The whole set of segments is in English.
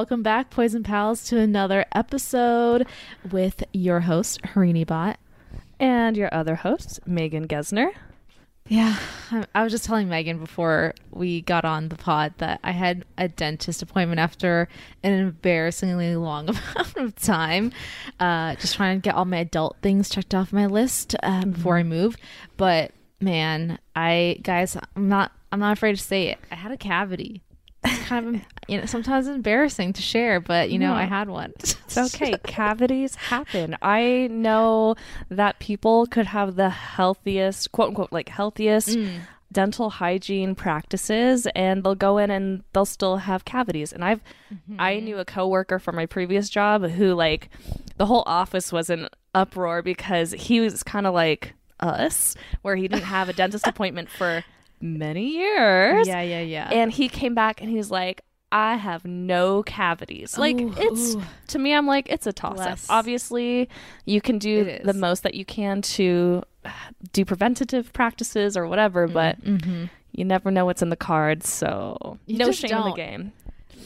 welcome back, Poison Pals, to another episode with your host, Harini Bot. And your other host, Megan Gesner. Yeah, I- I was just telling Megan before we got on the pod that I had a dentist appointment after an embarrassingly long amount of time. Uh, just trying to get all my adult things checked off my list uh, before I move. But man, I guys, I'm not. I'm not afraid to say it. I had a cavity. Kind of, you know, sometimes embarrassing to share, but you know, I had one. It's okay. Cavities happen. I know that people could have the healthiest, quote unquote, like healthiest mm. dental hygiene practices and they'll go in and they'll still have cavities. And I've I mm-hmm. knew a coworker from my previous job who like the whole office was in uproar because he was kind of like us where he didn't have a dentist appointment for many years. yeah, yeah, yeah. And he came back and he was like, I have no cavities. Like Ooh, it's ooh. to me, I'm like, it's a toss up. Obviously, you can do the most that you can to do preventative practices or whatever, but you never know what's in the cards. So Mm-hmm. You no shame in don't. the game.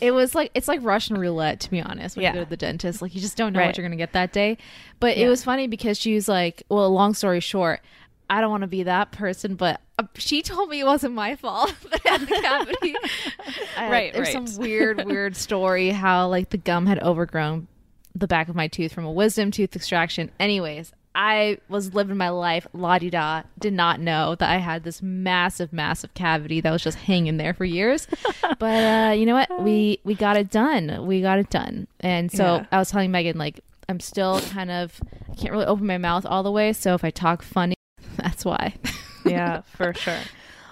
It was like it's like Russian roulette to be honest. When Yeah. you go to the dentist, like you just don't know Right. what you're gonna get that day. But Yeah. it was funny because she was like, "Well, long story short, I don't want to be that person, but uh, she told me it wasn't my fault that I had the cavity." Right, There's right. some weird, weird story how like the gum had overgrown the back of my tooth from a wisdom tooth extraction. Anyways. I was living my life la di da, did not know that I had this massive, massive cavity that was just hanging there for years. but uh, you know what? We we got it done. We got it done. And so Yeah. I was telling Megan like I'm still kind of I can't really open my mouth all the way. So if I talk funny, that's why. yeah, for sure.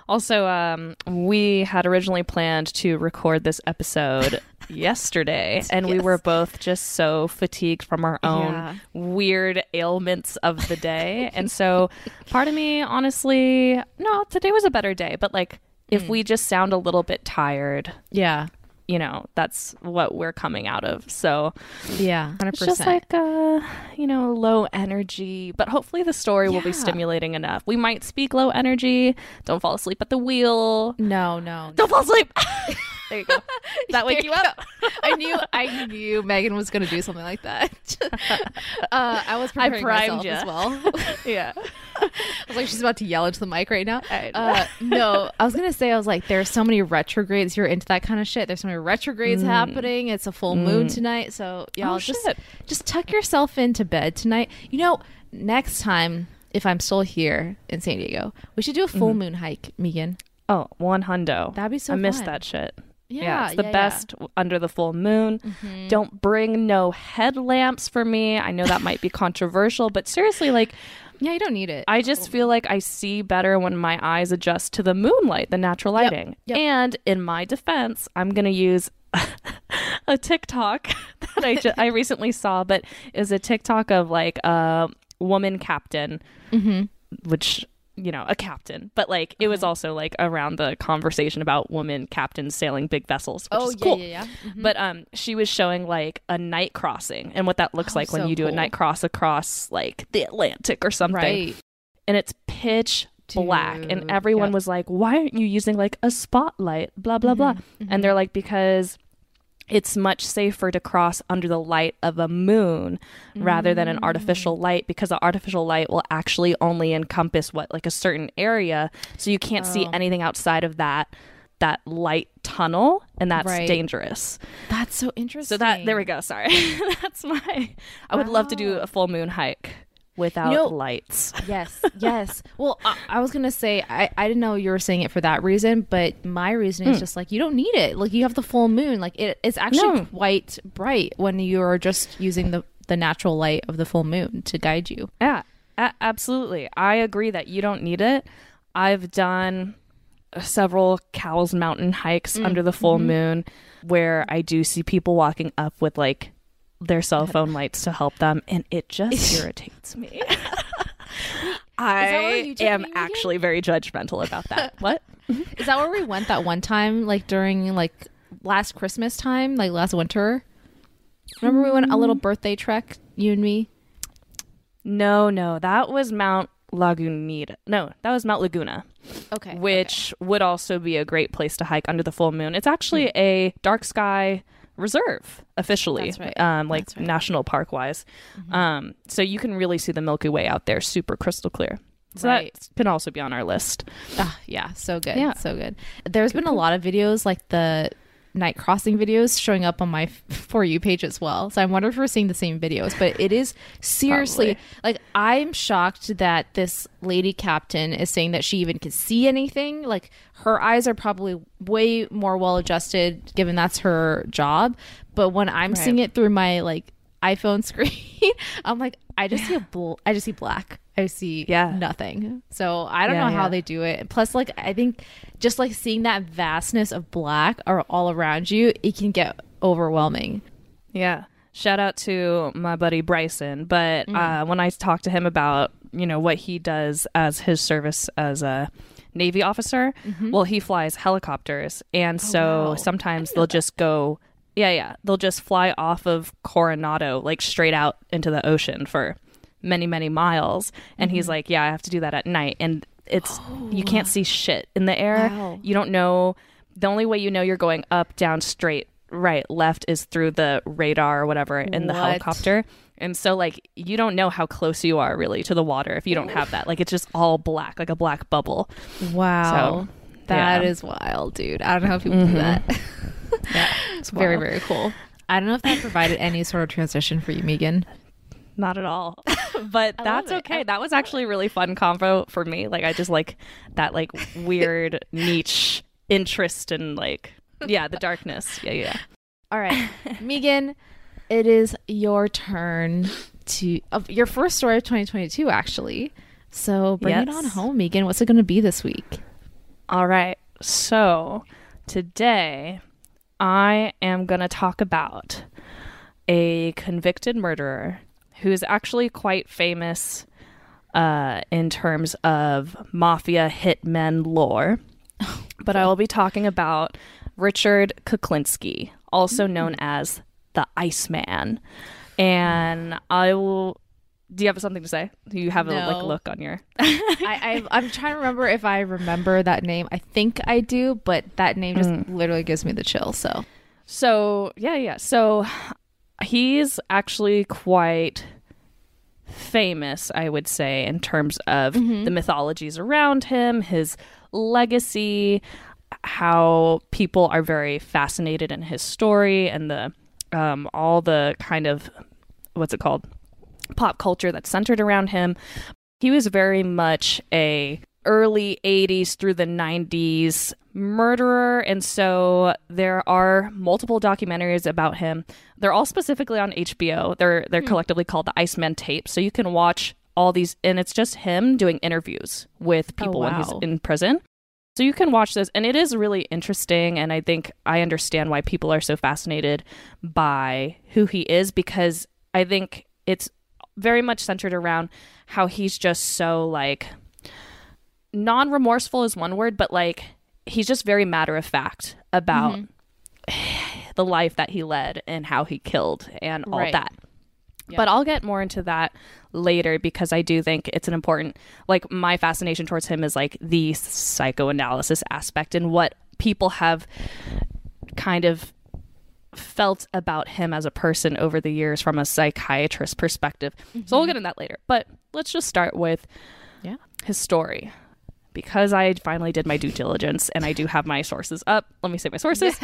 Also, um, we had originally planned to record this episode yesterday, and we were both just so fatigued from our own Yeah. weird ailments of the day. and so, part of me, honestly, no, today was a better day, but like, if we just sound a little bit tired, Yeah. You know, that's what we're coming out of. So, Yeah. Hundred it's just like a you know low energy but hopefully the story will be stimulating enough we might speak low energy don't fall asleep at the wheel No, no. don't fall asleep there you go that wake There you up I knew I knew Megan was going to do something like that. uh, I was preparing primed myself ya. as well. yeah I was like, she's about to yell into the mic right now. I. Uh, no, I was gonna say, I was like, there's so many retrogrades. You're into that kind of shit. There's so many retrogrades happening. It's a full moon tonight, so y'all Oh, just shit. just tuck yourself into bed tonight. You know, next time if I'm still here in San Diego, we should do a full moon hike, Megan. oh one hundo That'd be so i miss fun. that shit Yeah, it's the yeah, yeah. best under the full moon. Don't bring no headlamps for me. I know that might be controversial, but seriously, like Yeah, you don't need it. I just feel like I see better when my eyes adjust to the moonlight, the natural Yep, lighting. yep. And in my defense, I'm going to use a TikTok that I ju- I recently saw, but is a TikTok of like a woman captain, Mm-hmm. which you know a captain, but like it was also like around the conversation about women captains sailing big vessels, which oh is yeah, cool. yeah, yeah. Mhm. But um, she was showing like a night crossing and what that looks Oh, like when so you do a night cross across like the Atlantic or something right. and it's pitch black and everyone yep. was like why aren't you using like a spotlight blah blah blah Mm-hmm, and they're like because it's much safer to cross under the light of a moon rather than an Mm. artificial light because the artificial light will actually only encompass what like a certain area so you can't see Oh. anything outside of that that light tunnel and that's Right. dangerous That's so interesting. so that there we go sorry that's my i would love to do a full moon hike without know- lights Yes, yes. Well, I, I was gonna say I, I didn't know you were saying it for that reason, but my reason is hmm. just like you don't need it. Like you have the full moon. Like it, it's actually No. quite bright when you're just using the the natural light of the full moon to guide you. Yeah, a- absolutely. I agree that you don't need it. I've done several Cowles Mountain hikes mm, under the full mm-hmm. moon where I do see people walking up with like their cell phone lights to help them, and it just irritates me. I am actually very judgmental about that. what? Mm-hmm. Is that where we went that one time, like during like last Christmas time, like last winter? Remember we went a little mm. birthday trek, you and me. No, no, that was Mount Lagunita. No, that was Mount Laguna. Okay. Which would also be a great place to hike under the full moon. It's actually hmm. a dark sky reserve officially, right. um, like right. national park wise. Mm-hmm. Um, so you can really see the Milky Way out there, super crystal clear. So Right. that can also be on our list. Ah, yeah, so good. Yeah. So good. There's been a lot of videos like the night crossing videos showing up on my for you page as well. So I wonder if we're seeing the same videos, but it is seriously like I'm shocked that this lady captain is saying that she even can see anything. Like her eyes are probably way more well adjusted given that's her job, but when I'm seeing it through my like iPhone screen, I'm like I just see a bl- I just see black. I see Yeah. nothing. So I don't Yeah, know how yeah. they do it. Plus, like I think just like seeing that vastness of black are all around you, it can get overwhelming. Yeah. Shout out to my buddy Bryson. But Mm. uh, when I talked to him about, you know, what he does as his service as a Navy officer, well, he flies helicopters. And so Mm-hmm. Oh, wow. sometimes they'll just go, yeah, yeah, they'll just fly off of Coronado, like straight out into the ocean for many, many miles. And he's Mm-hmm. like, yeah, I have to do that at night. And it's, you can't see shit in the air. Wow. You don't know. The only way you know you're going up, down, straight, right, left is through the radar or whatever in the What? helicopter. And so, like, you don't know how close you are really to the water if you don't have that. Like, it's just all black, like a black bubble. Wow, that yeah. is wild, dude. I don't know how people do mm-hmm. that. Yeah. it's very very cool. I don't know if that provided any sort of transition for you, Megan. Not at all. but that's love it. okay. That was actually a really fun convo for me. Like, I just like that, like, weird niche interest in, like, yeah, the darkness. Yeah, yeah. All right, Megan, it is your turn to of your first story of 2022, actually. So bring it on home, Megan. What's it going to be this week? All right. So today I am going to talk about a convicted murderer who's actually quite famous uh, in terms of mafia hitmen lore. But I will be talking about Richard Kuklinski, also known as the Iceman. And I will. Do you have something to say? Do you have a like look on your? I, I I'm trying to remember if I remember that name. I think I do, but that name just literally gives me the chill. So So yeah, yeah. So he's actually quite famous, I would say, in terms of the mythologies around him, his legacy, how people are very fascinated in his story, and the um, all the kind of what's it called pop culture that's centered around him. He was very much a early 80s through the 90s murderer and so there are multiple documentaries about him. They're all specifically on hbo they're they're hmm. collectively called the iceman tapes so you can watch all these and it's just him doing interviews with oh, people when he's in prison. So you can watch this and it is really interesting and i think i understand why people are so fascinated by who he is because i think it's very much centered around how he's just so like non-remorseful is one word but like he's just very matter of fact about mm-hmm. the life that he led and how he killed and all Right. that Yeah. but I'll get more into that later because I do think it's an important like my fascination towards him is like the psychoanalysis aspect and what people have kind of felt about him as a person over the years from a psychiatrist perspective. So we'll mm-hmm. get into that later. But let's just start with Yeah. his story. Because I finally did my due diligence and I do have my sources up. Let me say my sources.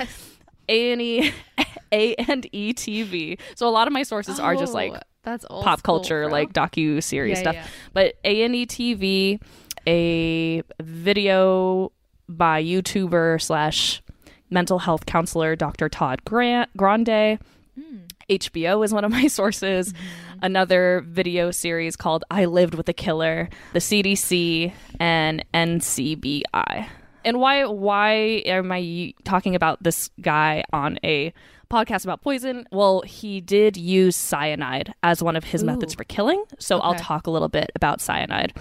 A and E A and E TV. So a lot of my sources are just oh, like Oh, that's old pop culture, bro. like docu series Yeah, stuff. yeah. But A and E TV, a video by YouTuber slash mental health counselor Dr. Todd Grant Grande. Hmm. HBO is one of my sources. Mm-hmm. Another video series called I Lived with a Killer, the CDC, and NCBI. And why why am I talking about this guy on a podcast about poison? Well, he did use cyanide as one of his methods for killing. So I'll talk a little bit about cyanide.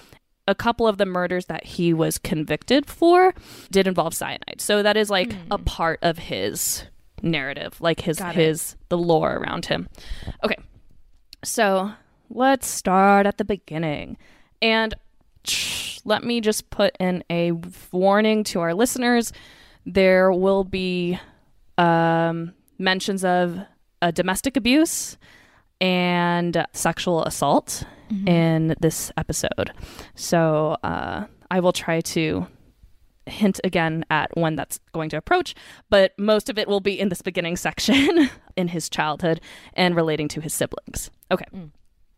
A couple of the murders that he was convicted for did involve cyanide. So that is like a part of his narrative, like his his the lore around him. Okay. So let's start at the beginning. And let me just put in a warning to our listeners. There will be um mentions of a domestic abuse and sexual assault in this episode. So uh, I will try to hint again at when that's going to approach, but most of it will be in this beginning section in his childhood and relating to his siblings. Okay.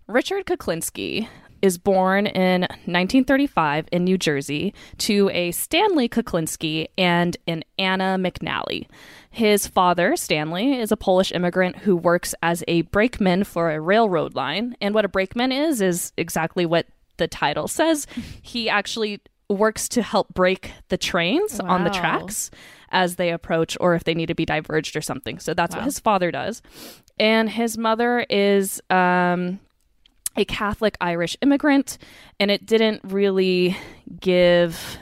Richard Kuklinski is born in 1935 in New Jersey to a Stanley Kuklinski and an Anna McNally. His father, Stanley, is a Polish immigrant who works as a brakeman for a railroad line. And what a brakeman is, is exactly what the title says. He actually works to help break the trains on the tracks as they approach or if they need to be diverged or something. So that's what his father does. And his mother is um, a Catholic Irish immigrant, and it didn't really give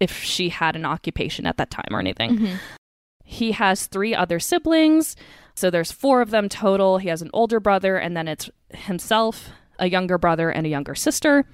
if she had an occupation at that time or anything. He has three other siblings, so there's four of them total. He has an older brother, and then it's himself, a younger brother, and a younger sister.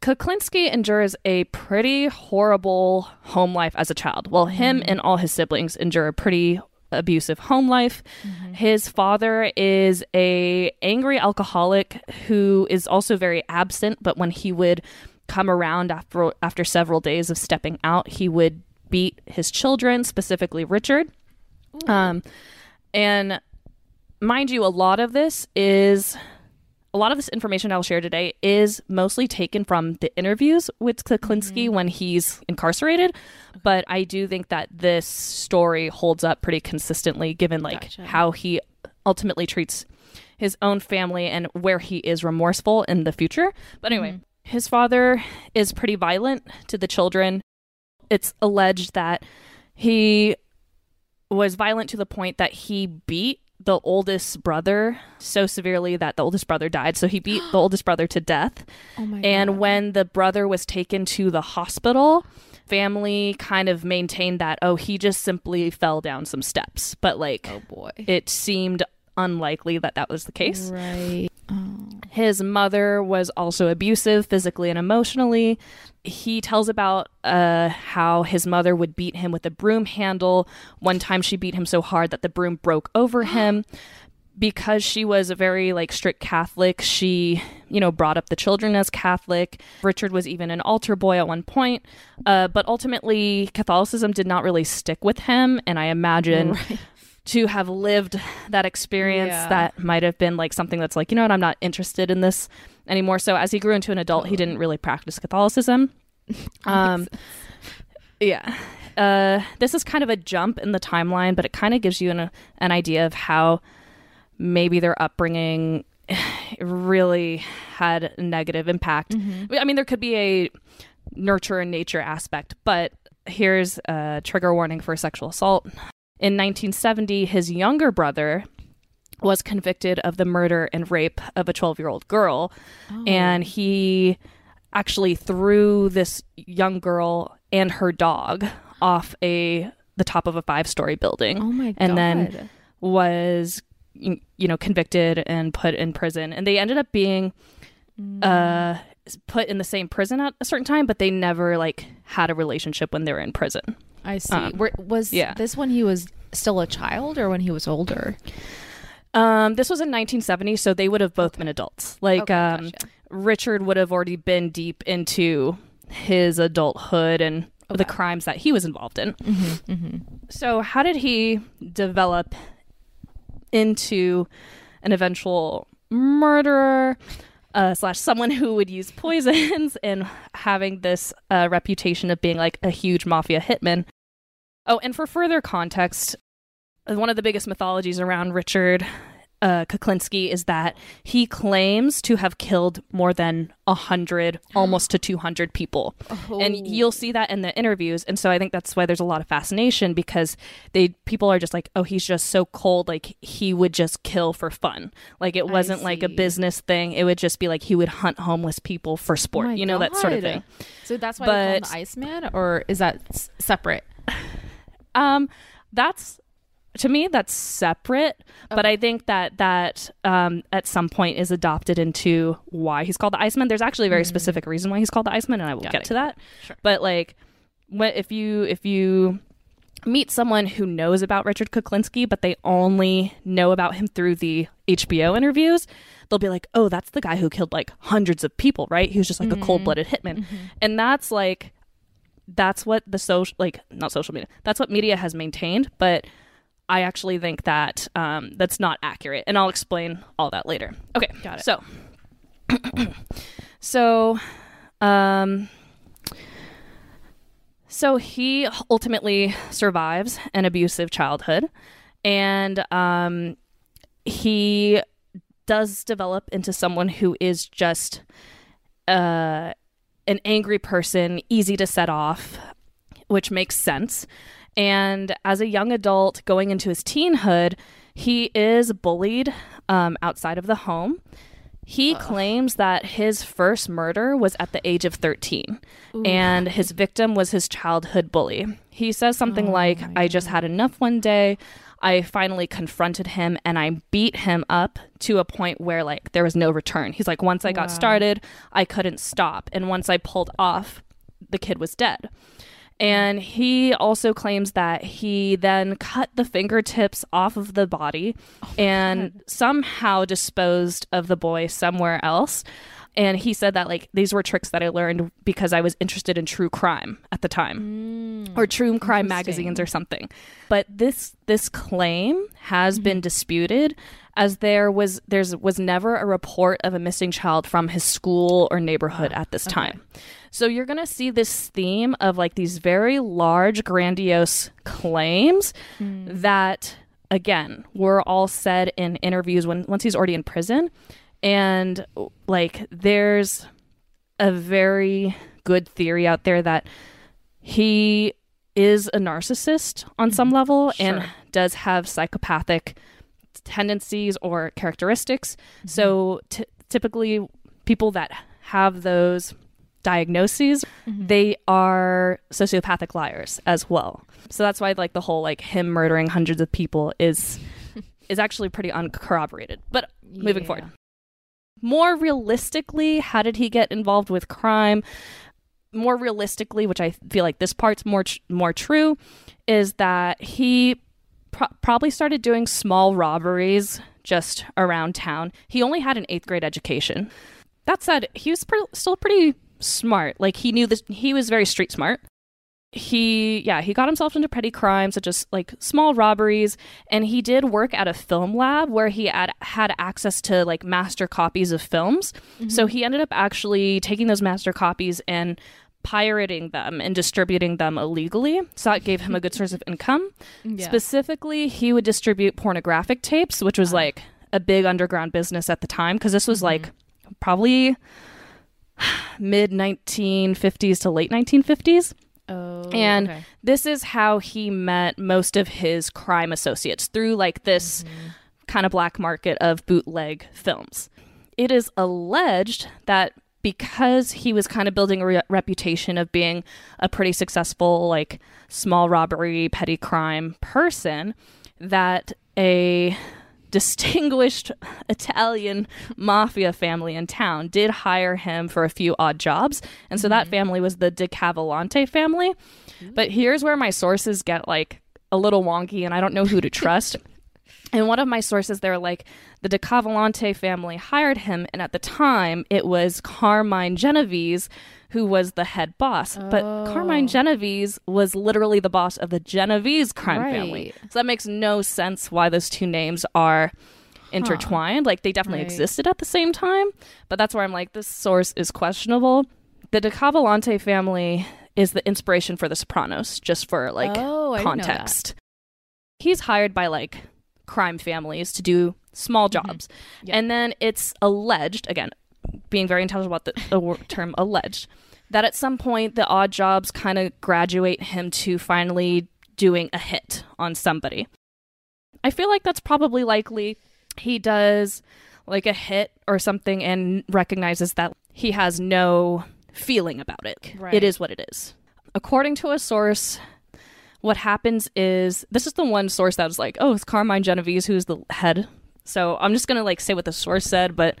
Kuklinski endures a pretty horrible home life as a child. Well, him mm-hmm. and all his siblings endure a pretty abusive home life. Mm-hmm. His father is a angry alcoholic who is also very absent, but when he would come around after after several days of stepping out, he would beat his children, specifically Richard. Um and mind you, a lot of this is a lot of this information I'll share today is mostly taken from the interviews with Kuklinski when he's incarcerated. But I do think that this story holds up pretty consistently given like Gotcha. how he ultimately treats his own family and where he is remorseful in the future. But anyway, his father is pretty violent to the children. It's alleged that he was violent to the point that he beat the oldest brother so severely that the oldest brother died. So he beat the oldest brother to death. Oh my And God. when the brother was taken to the hospital, family kind of maintained that, oh, he just simply fell down some steps. But like, Oh boy. it seemed unlikely that that was the case. Right. His mother was also abusive physically and emotionally. He tells about uh, how his mother would beat him with a broom handle. One time she beat him so hard that the broom broke over him. Because she was a very like strict Catholic, she, you know, brought up the children as Catholic. Richard was even an altar boy at one point, uh, but ultimately Catholicism did not really stick with him, and I imagine to have lived that experience Yeah. that might have been like something that's like you know what i'm not interested in this anymore. So as he grew into an adult he didn't really practice catholicism. Um yeah. uh this is kind of a jump in the timeline but it kind of gives you an, an idea of how maybe their upbringing really had a negative impact. I mean there could be a nurture and nature aspect but here's a trigger warning for sexual assault in 1970, his younger brother was convicted of the murder and rape of a 12 year old girl. And he actually threw this young girl and her dog off a the top of a five story building. Oh my god. and then was you know convicted and put in prison. And they ended up being uh put in the same prison at a certain time but they never like had a relationship when they were in prison I see. um, Were, was yeah. this when he was still a child or when he was older? Um, this was in 1970, so they would have both been adults. Like, Okay, um, gotcha. Richard would have already been deep into his adulthood and the crimes that he was involved in. Mm-hmm, So, how did he develop into an eventual murderer? Uh, slash someone who would use poisons and having this uh, reputation of being like a huge mafia hitman. Oh, and for further context, one of the biggest mythologies around Richard uh, Kuklinski is that he claims to have killed more than a hundred, almost to two hundred people, and you'll see that in the interviews. And so I think that's why there's a lot of fascination because they people are just like, oh, he's just so cold, like he would just kill for fun. Like it wasn't like a business thing. It would just be like he would hunt homeless people for sport, Oh you know, that sort of thing. So that's why they call him But- the Iceman, or is that s- separate? Um, that's to me that's separate, but I think that that um, at some point is adopted into why he's called the Iceman. There's actually a very specific reason why he's called the Iceman, and I will Got get it. to that. Sure. But like, what if you if you meet someone who knows about Richard Kuklinski, but they only know about him through the HBO interviews, they'll be like, oh, that's the guy who killed like hundreds of people, right? He was just like a cold blooded hitman. And that's like, that's what the social, like, not social media, that's what media has maintained. But I actually think that um, that's not accurate. And I'll explain all that later. Okay. Got it. So, so, um, so he ultimately survives an abusive childhood, and um, he does develop into someone who is just uh, an angry person, easy to set off, which makes sense. And as a young adult going into his teenhood, he is bullied um, outside of the home. He claims that his first murder was at the age of 13, and his victim was his childhood bully. He says something like, I just had enough one day. I finally confronted him and I beat him up to a point where, like, there was no return. He's like, once I got started, I couldn't stop. And once I pulled off, the kid was dead. And he also claims that he then cut the fingertips off of the body oh and somehow disposed of the boy somewhere else. And he said that like these were tricks that I learned because I was interested in true crime at the time. Mm. or true crime magazines or something. But this this claim has been mm-hmm. disputed as there was there's was never a report of a missing child from his school or neighborhood at this time. So you're going to see this theme of like these very large grandiose claims hmm. that again were all said in interviews when once he's already in prison and like there's a very good theory out there that he is a narcissist on some mm-hmm. level and does have psychopathic tendencies or characteristics. Mm-hmm. So t- typically, people that have those diagnoses, mm-hmm. they are sociopathic liars as well. So that's why like the whole like him murdering hundreds of people is is actually pretty uncorroborated. But moving Yeah. forward. More realistically, how did he get involved with crime? More realistically, which I feel like this part's more tr- more true, is that he pro- probably started doing small robberies just around town. He only had an eighth grade education. That said, he was pre- still pretty smart. Like he knew this. He was very street smart. He, yeah, he got himself into petty crimes such as like small robberies, and he did work at a film lab where he had had access to like master copies of films. So mm-hmm. he ended up actually taking those master copies and pirating them and distributing them illegally. So that gave him a good source of income. Yeah. Specifically, he would distribute pornographic tapes, which was ah. like a big underground business at the time because this was mm-hmm. like probably mid 1950s to late 1950s. Oh, And okay. this is how he met most of his crime associates through like this mm-hmm. kind of black market of bootleg films. It is alleged that because he was kind of building a re- reputation of being a pretty successful like small robbery petty crime person that a distinguished Italian mafia family in town did hire him for a few odd jobs. And so that mm-hmm. family was the DeCavalcante family. But here's where my sources get like a little wonky and I don't know who to trust. And one of my sources, they're like, the DeCavalcante family hired him, and at the time, it was Carmine Genovese who was the head boss. But oh. Carmine Genovese was literally the boss of the Genovese crime family. So that makes no sense why those two names are intertwined. Like they definitely Right. existed at the same time, but that's where I'm like, this source is questionable. The DeCavalcante family is the inspiration for The Sopranos, just for like Oh, I didn't know that. context. He's hired by like crime families to do small jobs. Mm-hmm. Yeah. And then it's alleged, again, being very intelligent about the, the term alleged, that at some point the odd jobs kind of graduate him to finally doing a hit on somebody. I feel like that's probably likely. He does like a hit or something and recognizes that he has no feeling about it. Right. It is what it is. According to a source, what happens is this is the one source that was like, oh, it's Carmine Genovese who's the head. So I'm just gonna like say what the source said, but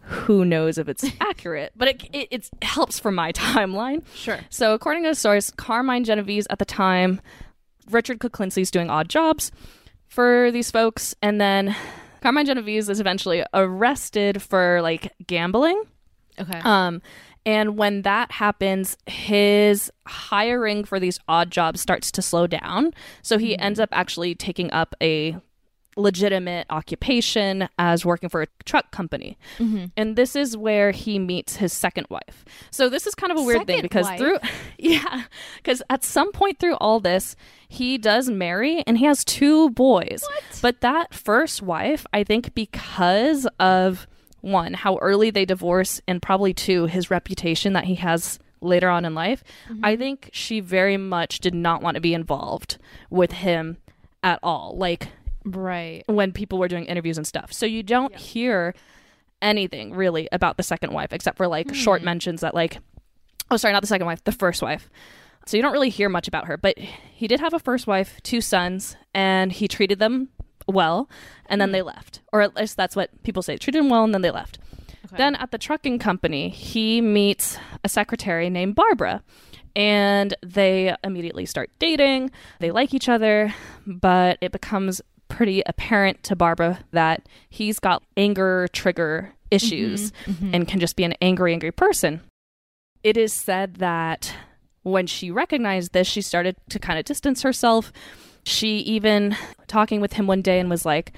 who knows if it's accurate? But it, it it's, helps for my timeline. Sure. So according to the source, Carmine Genovese at the time Richard Kuklinski's doing odd jobs for these folks, and then Carmine Genovese is eventually arrested for like gambling. Okay. Um, and when that happens, his hiring for these odd jobs starts to slow down. So he mm-hmm. ends up actually taking up a legitimate occupation as working for a truck company. Mm-hmm. And this is where he meets his second wife. So this is kind of a weird thing because wife? through yeah, cuz at some point through all this, he does marry and he has two boys. But that first wife, I think because of one, how early they divorce and probably two, his reputation that he has later on in life, mm-hmm. I think she very much did not want to be involved with him at all. Like right. when people were doing interviews and stuff. So you don't hear anything really about the second wife except for like short hmm. mentions that like oh sorry, not the second wife, the first wife. So you don't really hear much about her, but he did have a first wife, two sons, and he treated them well, and then hmm. they left. Or at least that's what people say. Treated him well and then they left. Then at the trucking company, he meets a secretary named Barbara. And they immediately start dating. They like each other, but it becomes pretty apparent to Barbara that he's got anger trigger issues mm-hmm. Mm-hmm. and can just be an angry, angry person. It is said that when she recognized this, she started to kind of distance herself. She even talking with him one day and was like,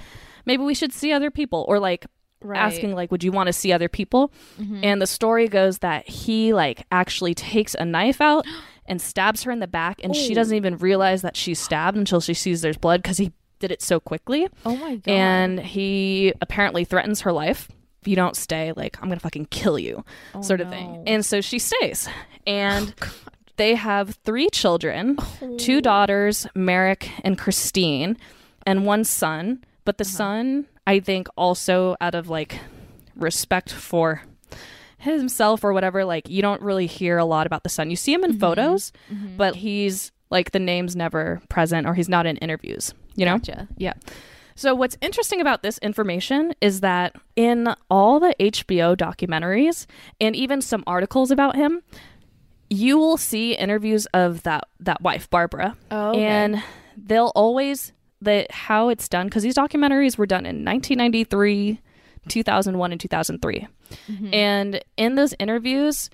maybe we should see other people or like Right. asking like would you want to see other people? Mm-hmm. And the story goes that he like actually takes a knife out and stabs her in the back and she oh. doesn't even realize that she's stabbed until she sees there's blood because he did it so quickly. Oh my god. and he apparently threatens her life. If you don't stay like i'm gonna fucking kill you oh sort of thing. and so she stays. And oh, they have three children two oh. daughters merrick and christine and one son. But the uh-huh. son i think also out of like respect for himself or whatever like you don't really hear a lot about the son. You see him in mm-hmm. photos mm-hmm. but he's like the name's never present or he's not in interviews you know? Gotcha. Yeah. so, what's interesting about this information is that in all the HBO documentaries and even some articles about him, you will see interviews of that that wife, Barbara, Oh, okay. and they'll always the how it's done because these documentaries were done in 1993, 2001, and 2003, mm-hmm. and in those interviews,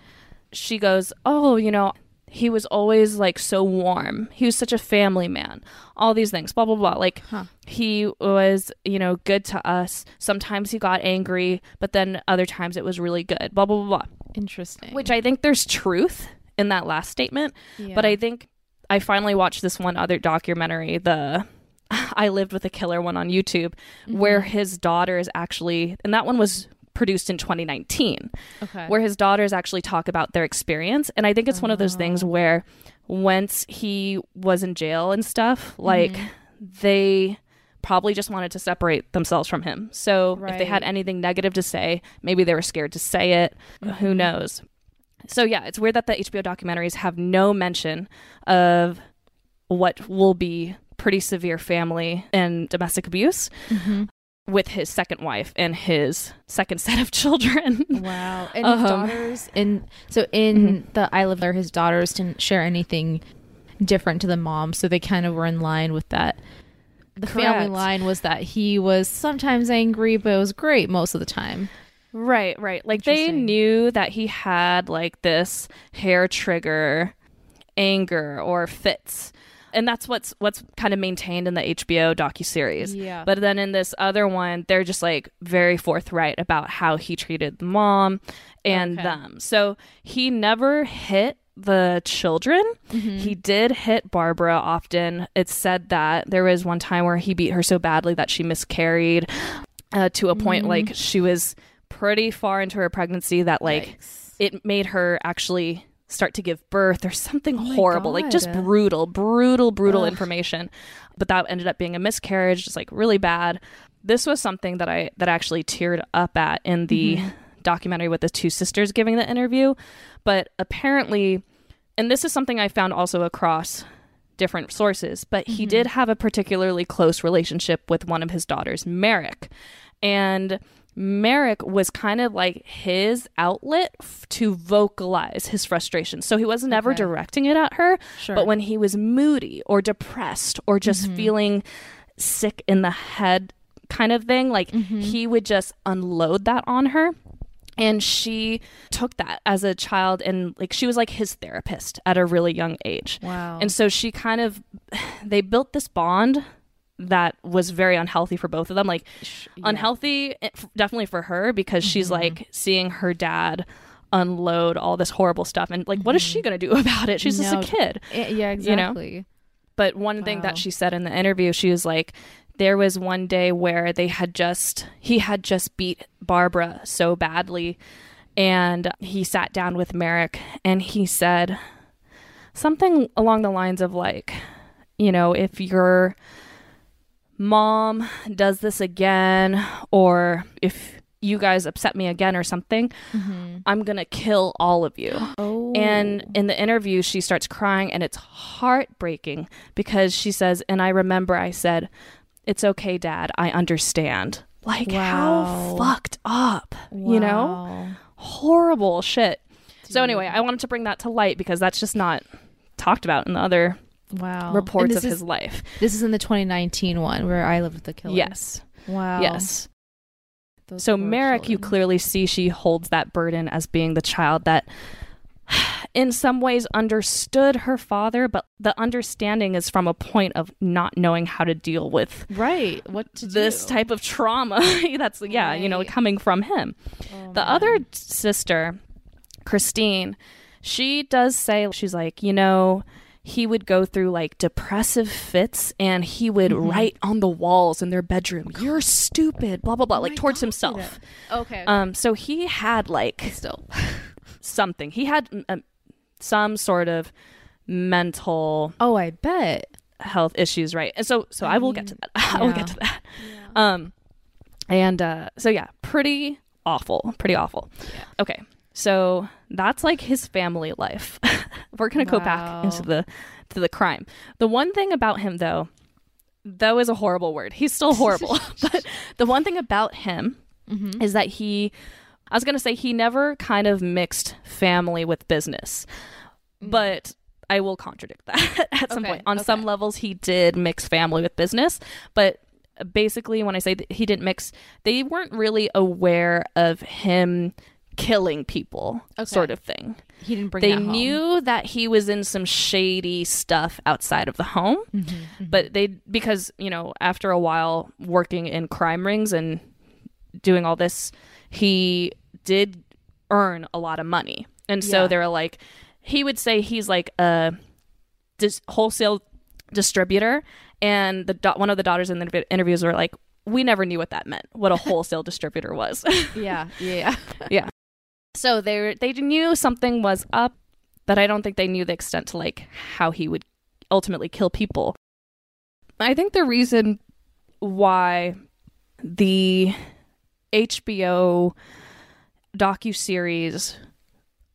she goes, "Oh, you know." He was always like so warm. He was such a family man. All these things, blah blah blah. Like Huh. he was, you know, good to us. Sometimes he got angry, but then other times it was really good. Blah blah blah blah. Interesting. Which I think there's truth in that last statement. But I think I finally watched this one other documentary, the I lived with a killer one on YouTube, where mm-hmm. his daughter is actually, and that one was produced in 2019 okay. where his daughters actually talk about their experience. And I think it's one of those oh. things where once he was in jail and stuff, like mm-hmm. they probably just wanted to separate themselves from him. So if they had anything negative to say, maybe they were scared to say it. Who mm-hmm. knows? So yeah, it's weird that the HBO documentaries have no mention of what will be pretty severe family and domestic abuse with his second wife and his second set of children. Wow. And Um, his daughters in so in the I Live There, his daughters didn't share anything different to the mom, so they kind of were in line with that. The family line was that he was sometimes angry, but it was great most of the time. Right, right. Like they knew that he had like this hair trigger anger or fits. And that's what's what's kind of maintained in the HBO docu series. Yeah. But then in this other one, they're just like very forthright about how he treated the mom and Okay. them. So he never hit the children. Mm-hmm. He did hit Barbara often. It's said that there was one time where he beat her so badly that she miscarried uh, to a point Mm-hmm. like she was pretty far into her pregnancy that like Yikes. it made her actually start to give birth or something Oh horrible like just brutal brutal brutal Ugh. information but that ended up being a miscarriage just like really bad this was something that i that I actually teared up at in the Mm-hmm. documentary with the two sisters giving the interview but apparently and this is something i found also across different sources but he did have a particularly close relationship with one of his daughters merrick and Merrick was kind of like his outlet f- to vocalize his frustration. So he was never Okay. directing it at her, Sure. but when he was moody or depressed or just Mm-hmm. feeling sick in the head kind of thing, like Mm-hmm. he would just unload that on her. And she took that as a child and like she was like his therapist at a really young age. wow. And so she kind of they built this bond that was very unhealthy for both of them. Like Sh- unhealthy eh, definitely for her because she's Mm-hmm. like seeing her dad unload all this horrible stuff and like what is she going to do about it? She's just Mm-hmm. A kid. Eh, yeah, you know? exactly. But one thing that she said in the interview, she was like, there was one day where they had just, he had just beat Barbara so badly. And he sat down with Merrick and he said something along the lines of, like, you know, if your mom does this again, or if you guys upset me again or something, mm-hmm. I'm going to kill all of you. Oh. And in the interview, she starts crying, and it's heartbreaking because she says, And I remember I said, It's okay, Dad. I understand. Like, how fucked up, you know? Horrible shit. So, anyway, I wanted to bring that to light because that's just not talked about in the other Wow. reports of this his life. This is in the 2019 one where I lived with the killer. Yes. Wow. Yes. Those So Merrick, you clearly see she holds that burden as being the child that in some ways understood her father, but the understanding is from a point of not knowing how to deal with right. What to this do? type of trauma that's yeah, you know, coming from him. Oh, The man. other sister, Christine, she does say she's like, you know, he would go through like depressive fits and he would Mm-hmm. write on the walls in their bedroom, "You're stupid," blah blah blah, like Oh my towards God. himself. Okay. Um, so he had like Still. something. He had mm, um, some sort of mental Oh, I bet. health issues, right? And so, so I, will get to that. I will get to that. Um, and uh, so yeah, pretty awful, pretty awful. Okay, so that's like his family life. We're gonna go back into the to the crime. The one thing about him, though, though is a horrible word. He's still horrible. but the one thing about him Mm-hmm. is that he, I was gonna say he never kind of mixed family with business, but. I will contradict that at some Mm. Okay, point. On some levels, he did mix family with business, but basically, when I say that he didn't mix, they weren't really aware of him killing people, Okay. sort of thing. He didn't bring They that home. knew that he was in some shady stuff outside of the home, Mm-hmm, but they because you know after a while working in crime rings and doing all this, he did earn a lot of money, and so Yeah. they were like, he would say he's like a dis- wholesale distributor, and the do- one of the daughters in the interviews were like, we never knew what that meant, what a wholesale distributor was. Yeah, yeah. Yeah. So they they knew something was up, but I don't think they knew the extent to like how he would ultimately kill people. I think the reason why the HBO docu series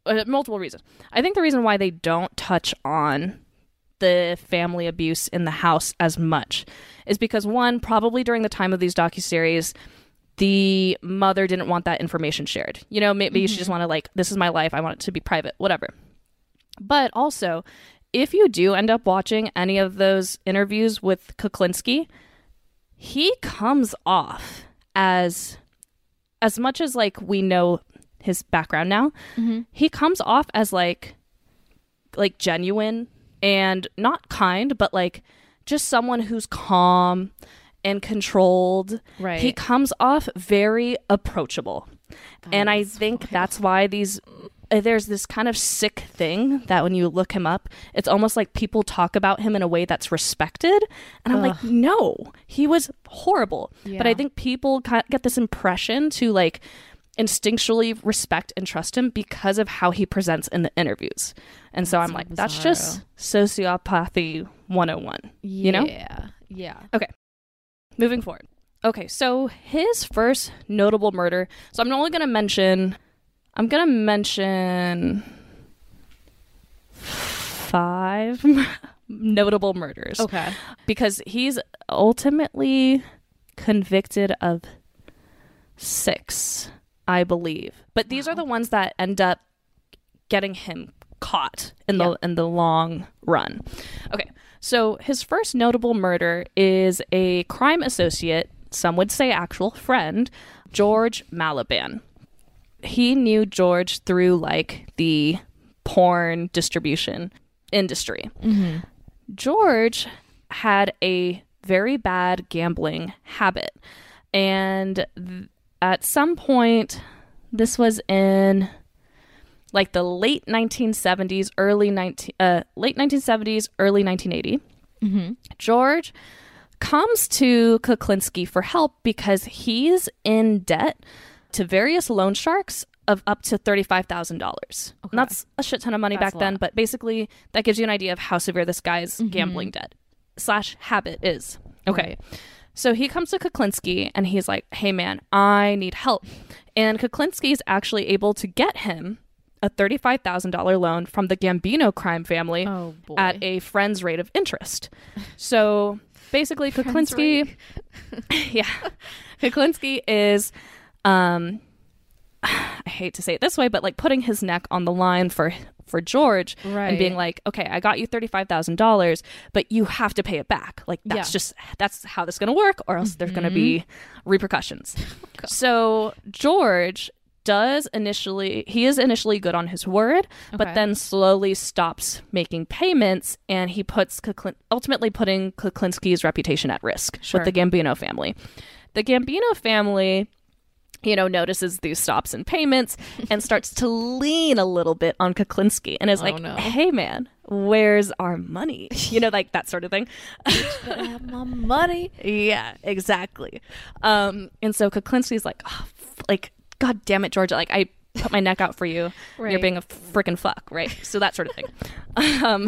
uh, multiple reasons. I think the reason why they don't touch on the family abuse in the house as much is because one, probably during the time of these docu series, the mother didn't want that information shared. You know, maybe she just mm-hmm. wanted like, this is my life. I want it to be private, whatever. But also, if you do end up watching any of those interviews with Kuklinski, he comes off as as much as like we know his background now, mm-hmm. he comes off as like like genuine and not kind, but like just someone who's calm and controlled. Right. He comes off very approachable. and I think that's why these uh, there's this kind of sick thing that when you look him up, it's almost like people talk about him in a way that's respected. And I'm like, no, he was horrible. But I think people get this impression to like instinctually respect and trust him because of how he presents in the interviews. And so I'm so like, that's just sociopathy 101. You know? Yeah. Yeah. Moving forward. Okay, so his first notable murder. So I'm only going to mention I'm going to mention five notable murders Okay. because he's ultimately convicted of six, I believe. But these are the ones that end up getting him caught in the in the long run. Okay. So his first notable murder is a crime associate, some would say actual friend, George Malliband. He knew George through like the porn distribution industry. Mm-hmm. George had a very bad gambling habit. And th- at some point, this was in like the late 1970s, early 19, uh, late 1970s, early 1980. George comes to Kuklinski for help because he's in debt to various loan sharks of up to $35,000. And that's a shit ton of money That's back then, but basically that gives you an idea of how severe this guy's gambling debt slash habit is. Okay. So he comes to Kuklinski and he's like, hey man, I need help. And Kuklinski is actually able to get him a $35,000 loan from the Gambino crime family Oh, at a friend's rate of interest. So basically, Kuklinski, yeah, Kuklinski is, um, I hate to say it this way, but like putting his neck on the line for for George and being like, okay, I got you thirty five thousand dollars, but you have to pay it back. Like that's Yeah. Mm-hmm. just that's how this is gonna work, or else there's gonna be repercussions. so George does initially he is initially good on his word but then slowly stops making payments and he puts Kuklin- ultimately putting Kuklinski's reputation at risk Sure. with the Gambino family the Gambino family you know notices these stops in payments and starts to lean a little bit on Kuklinski and is Oh, like no. hey man where's our money you know like that sort of thing my money. yeah, exactly. Um, and so Kuklinski's like, oh, like, God damn it, Georgia! Like, I put my neck out for you. and You're being a freaking fuck, right? So that sort of thing. um,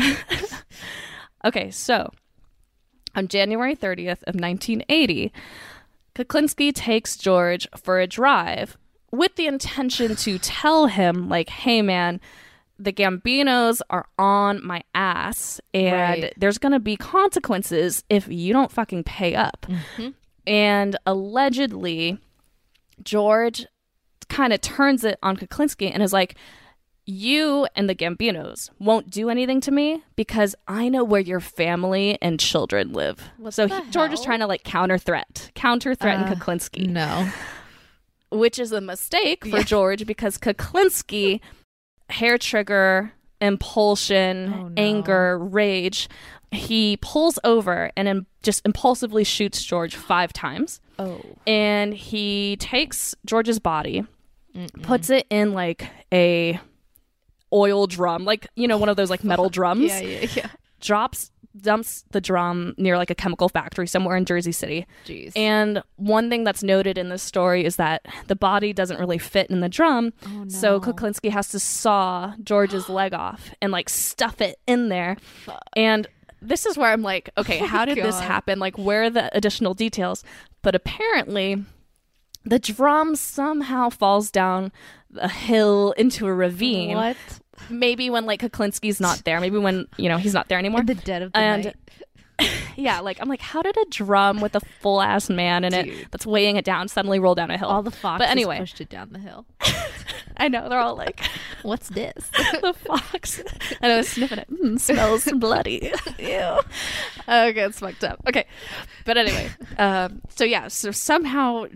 okay, so on January 30th of 1980, Kuklinski takes George for a drive with the intention to tell him, like, hey, man, the Gambinos are on my ass and Right. there's going to be consequences if you don't fucking pay up. And allegedly, George kind of turns it on Kuklinski and is like, you and the Gambinos won't do anything to me because I know where your family and children live. so he, George is trying to like counter threat, counter threaten Uh, Kuklinski, No. which is a mistake for Yeah. George because Kuklinski, hair trigger, impulsion, Oh, no. anger, rage, he pulls over and im- just impulsively shoots George five times Oh. and he takes George's body, puts it in like a oil drum, like you know one of those like metal drums, Yeah, yeah, yeah. drops dumps the drum near like a chemical factory somewhere in Jersey City. Jeez. And one thing that's noted in this story is that the body doesn't really fit in the drum. Oh, So no. Kuklinski has to saw George's leg off and like stuff it in there. And this is where I'm like, okay, how did this happen? Like, where are the additional details? But apparently, the drum somehow falls down a hill into a ravine. What? Maybe when like Kuklinski's not there. Maybe when you know he's not there anymore. In the dead of the And- night. yeah, like I'm like, how did a drum with a full ass man in it that's weighing it down suddenly roll down a hill? All the foxes anyway. pushed it down the hill. I know they're all like What's this? the fox. And I was sniffing it. Mm, smells bloody. Ew. Okay, it's fucked up. Okay, but anyway, um, so yeah, so somehow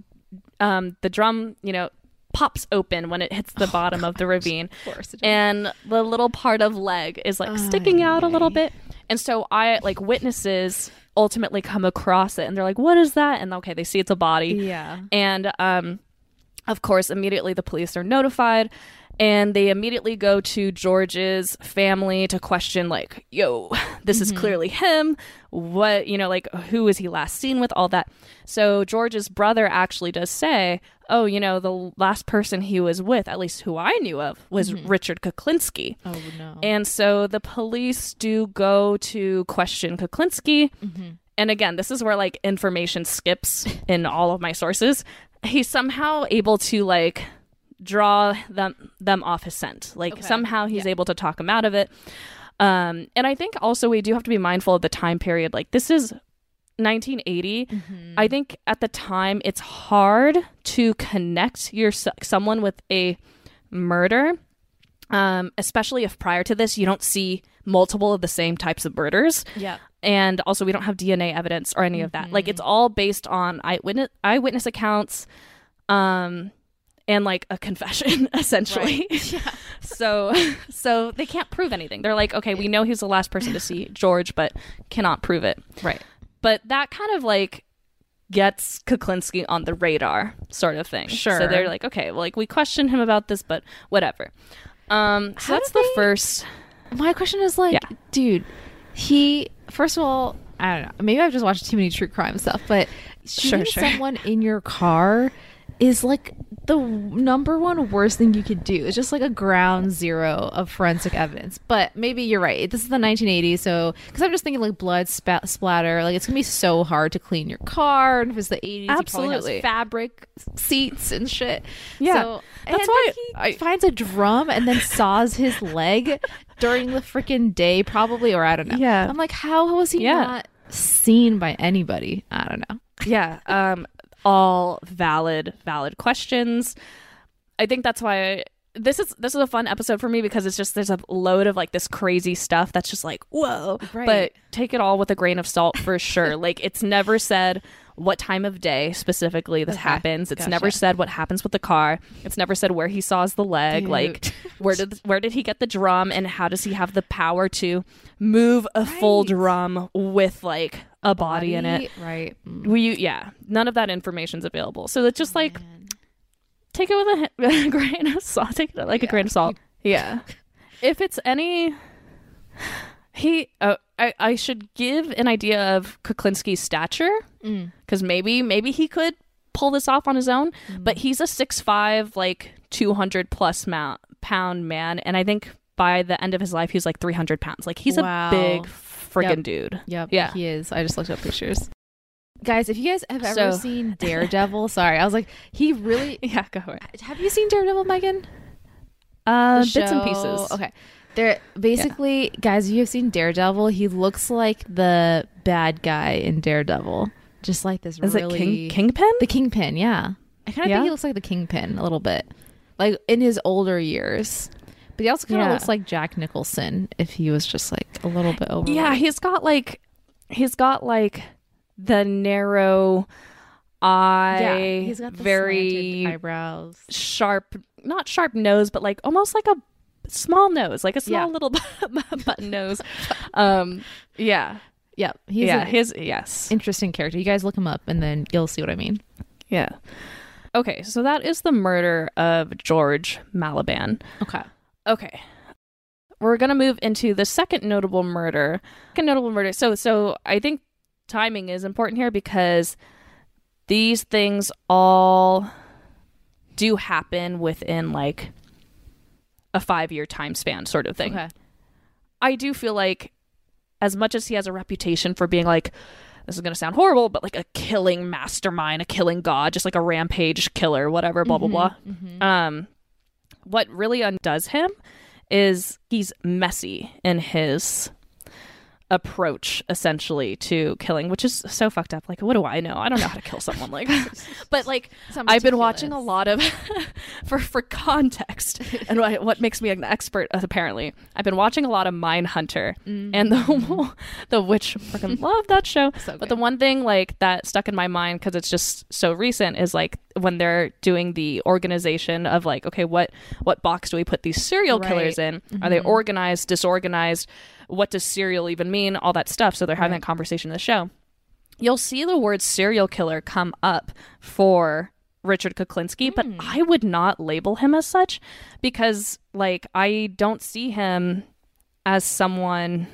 um, the drum, you know, pops open when it hits the bottom of the ravine, Of course. it is. and the little part of leg is like sticking out a little bit. And so I like witnesses ultimately come across it, and they're like, "What is that?" And okay, they see it's a body. yeah. And um, of course, immediately the police are notified and they immediately go to George's family to question, like, yo, this is mm-hmm. clearly him. What, you know, like, who was he last seen with? All that. So George's brother actually does say, oh, you know, the last person he was with, at least who I knew of, was mm-hmm. Richard Kuklinski. Oh no. And so the police do go to question Kuklinski. Mm-hmm. And again, this is where like information skips in all of my sources. He's somehow able to like draw them them off his scent. Like Okay. somehow he's able to talk him out of it. Um, and I think also we do have to be mindful of the time period. Like this is 1980, I think at the time it's hard to connect your someone with a murder, um, especially if prior to this you don't see multiple of the same types of murders. Yeah. And also, we don't have DNA evidence or any of that. Like, it's all based on eyewitness eyewitness accounts, um, and like a confession, essentially. Yeah. So, so they can't prove anything. They're like, okay, we know he's the last person to see George, but cannot prove it. Right. But that kind of like gets Kuklinski on the radar, sort of thing. Sure. So they're like, okay, well, like we questioned him about this, but whatever. Um, so How that's the they- first. My question is like, Yeah. dude, he first of all, I don't know. Maybe I've just watched too many true crime stuff, but shooting sure. someone in your car is like the number one worst thing you could do. It's just like a ground zero of forensic evidence. But maybe you're right. This is the 1980s, so because I'm just thinking like blood spa- splatter, like it's gonna be so hard to clean your car. And if it's the 80s, you Absolutely. fabric seats and shit. Yeah. so, That's and why he I- finds a drum and then saws his leg during the freaking day, probably, or I don't know. Yeah. I'm like, how was he Yeah. not seen by anybody? I don't know. yeah um all valid valid questions. I think that's why this is this is a fun episode for me because it's just there's a load of like this crazy stuff that's just like whoa. Right. but take it all with a grain of salt for sure. Like it's never said what time of day specifically this Okay, happens. It's gotcha. never said what happens with the car. It's never said where he saws the leg. Dude. like where did where did he get the drum and how does he have the power to move a full drum with like a body, in it Right. Mm. we yeah none of that information's available so it's just like Man. take it with a, a grain of salt take it like a grain of salt yeah if it's any he uh, I, I should give an idea of kuklinski's stature Mm. because maybe maybe he could pull this off on his own Mm. but he's a six five like 200 plus mount, pound man and i think by the end of his life he's like 300 pounds like he's Wow. a big friggin' Yep. dude Yep. Yeah. He is. I just looked up pictures. Guys, if you guys have ever So- seen Daredevil, sorry, I was like, he really. yeah go ahead Have you seen Daredevil, Megan? uh The bits and pieces Okay. There basically, guys, if you have seen Daredevil, he looks like the bad guy in Daredevil. Just like this is really it king kingpin the kingpin, yeah. I kind of Yeah? think he looks like the kingpin a little bit. Like in his older years. But he also kind of Yeah. looks like Jack Nicholson if he was just like a little bit over. Yeah, he's got like he's got like the narrow eye, yeah. He's got the very eyebrows. sharp, not sharp nose, but like almost like a small nose, like a small Yeah. little button nose. Um, yeah, Yep. He's yeah, his yes, interesting character. You guys look him up and then you'll see what I mean. yeah. Okay, so that is the murder of George Malliband. Okay. Okay. We're gonna move into the second notable murder. Second notable murder. So so I think timing is important here because these things all do happen within like a five year time span sort of thing. Okay. I do feel like as much as he has a reputation for being like this is going to sound horrible, but like a killing mastermind, a killing god, just like a rampage killer, whatever, blah, blah, blah. Um, what really undoes him is he's messy in his approach essentially to killing which is so fucked up. Like what do i know? I don't know how to kill someone like but like i've been watching a lot of for for context and what, what makes me an expert apparently. I've been watching a lot of Mindhunter and the the which freaking love that show. So but the one thing like that stuck in my mind because it's just so recent is like when they're doing the organization of like okay what what box do we put these serial killers Right. in? Are they organized disorganized what does serial even mean all that stuff. So they're having Right. that conversation in the show. You'll see the word serial killer come up for Richard Kuklinski, but hmm. I would not label him as such because like I don't see him as someone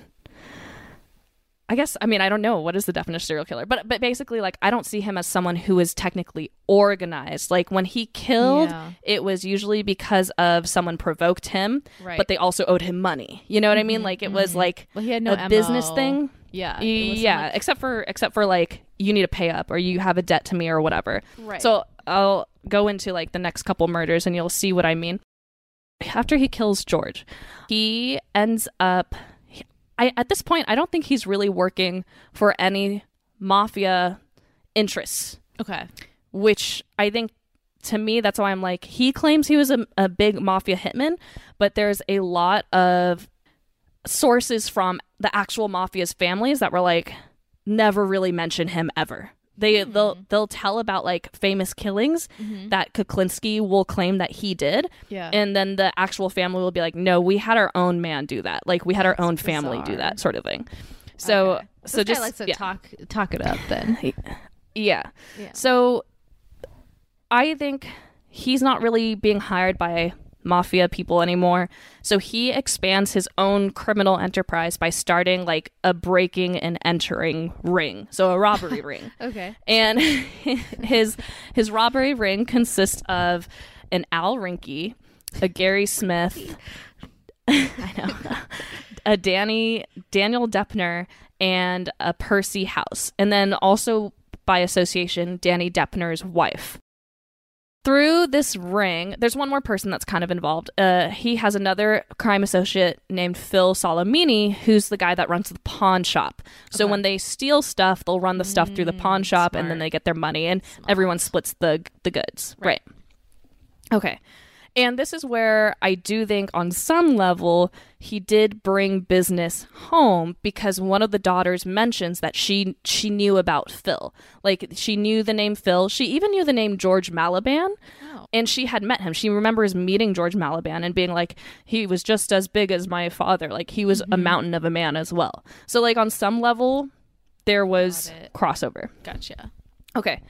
I guess I mean I don't know what is the definition of serial killer, but but basically like I don't see him as someone who is technically organized. Like when he killed, Yeah. it was usually because of someone provoked him, Right. but they also owed him money. You know what I mean? Mm-hmm, like it was mm-hmm. like Well, he had no a business thing. Yeah. Yeah, like- except for except for like you need to pay up or you have a debt to me or whatever. Right. So I'll go into like the next couple murders and you'll see what I mean. After he kills George, he ends up I at this point I don't think he's really working for any mafia interests, Okay. which I think to me, that's why I'm like, he claims he was a, a big mafia hitman, but there's a lot of sources from the actual mafia's families that were like, never really mention him ever. They hmm. they'll they'll tell about like famous killings mm-hmm. that Kuklinski will claim that he did, Yeah. and then the actual family will be like, no, we had our own man do that, like we had our own family do that sort of thing. So Okay. so This guy just likes to yeah. talk talk it up then. Yeah. Yeah. So I think he's not really being hired by mafia people anymore. So he expands his own criminal enterprise by starting like a breaking and entering ring. So a robbery ring. Okay. And his his robbery ring consists of an Al Rinke, a Gary Smith, I know, a Danny Daniel Deppner, and a Percy House, and then also by association Danny Deppner's wife. Through this ring, there's one more person that's kind of involved. Uh, he has another crime associate named Phil Solimene, who's the guy that runs the pawn shop. So Okay. when they steal stuff, they'll run the stuff through the pawn Mm, shop, and then they get their money, and everyone splits the the goods. Right. right. Okay. And this is where I do think, on some level, he did bring business home because one of the daughters mentions that she she knew about Phil. Like she knew the name Phil. She even knew the name George Malliband, Oh. and she had met him. She remembers meeting George Malliband and being like, he was just as big as my father. Like he was a mountain of a man as well. So like on some level, there was crossover. Gotcha. Okay.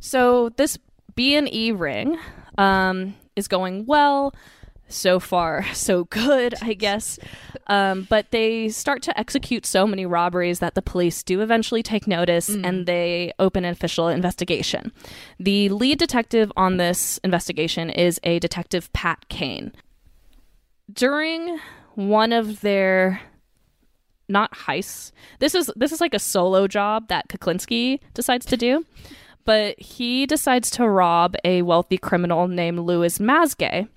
So this B and E ring um, is going well. So far, so good, I guess. Um, but they start to execute so many robberies that the police do eventually take notice and they open an official investigation. The lead detective on this investigation is a detective Pat Kane. During one of their not heists. This is this is like a solo job that Kuklinski decides to do, but he decides to rob a wealthy criminal named Louis Masgay,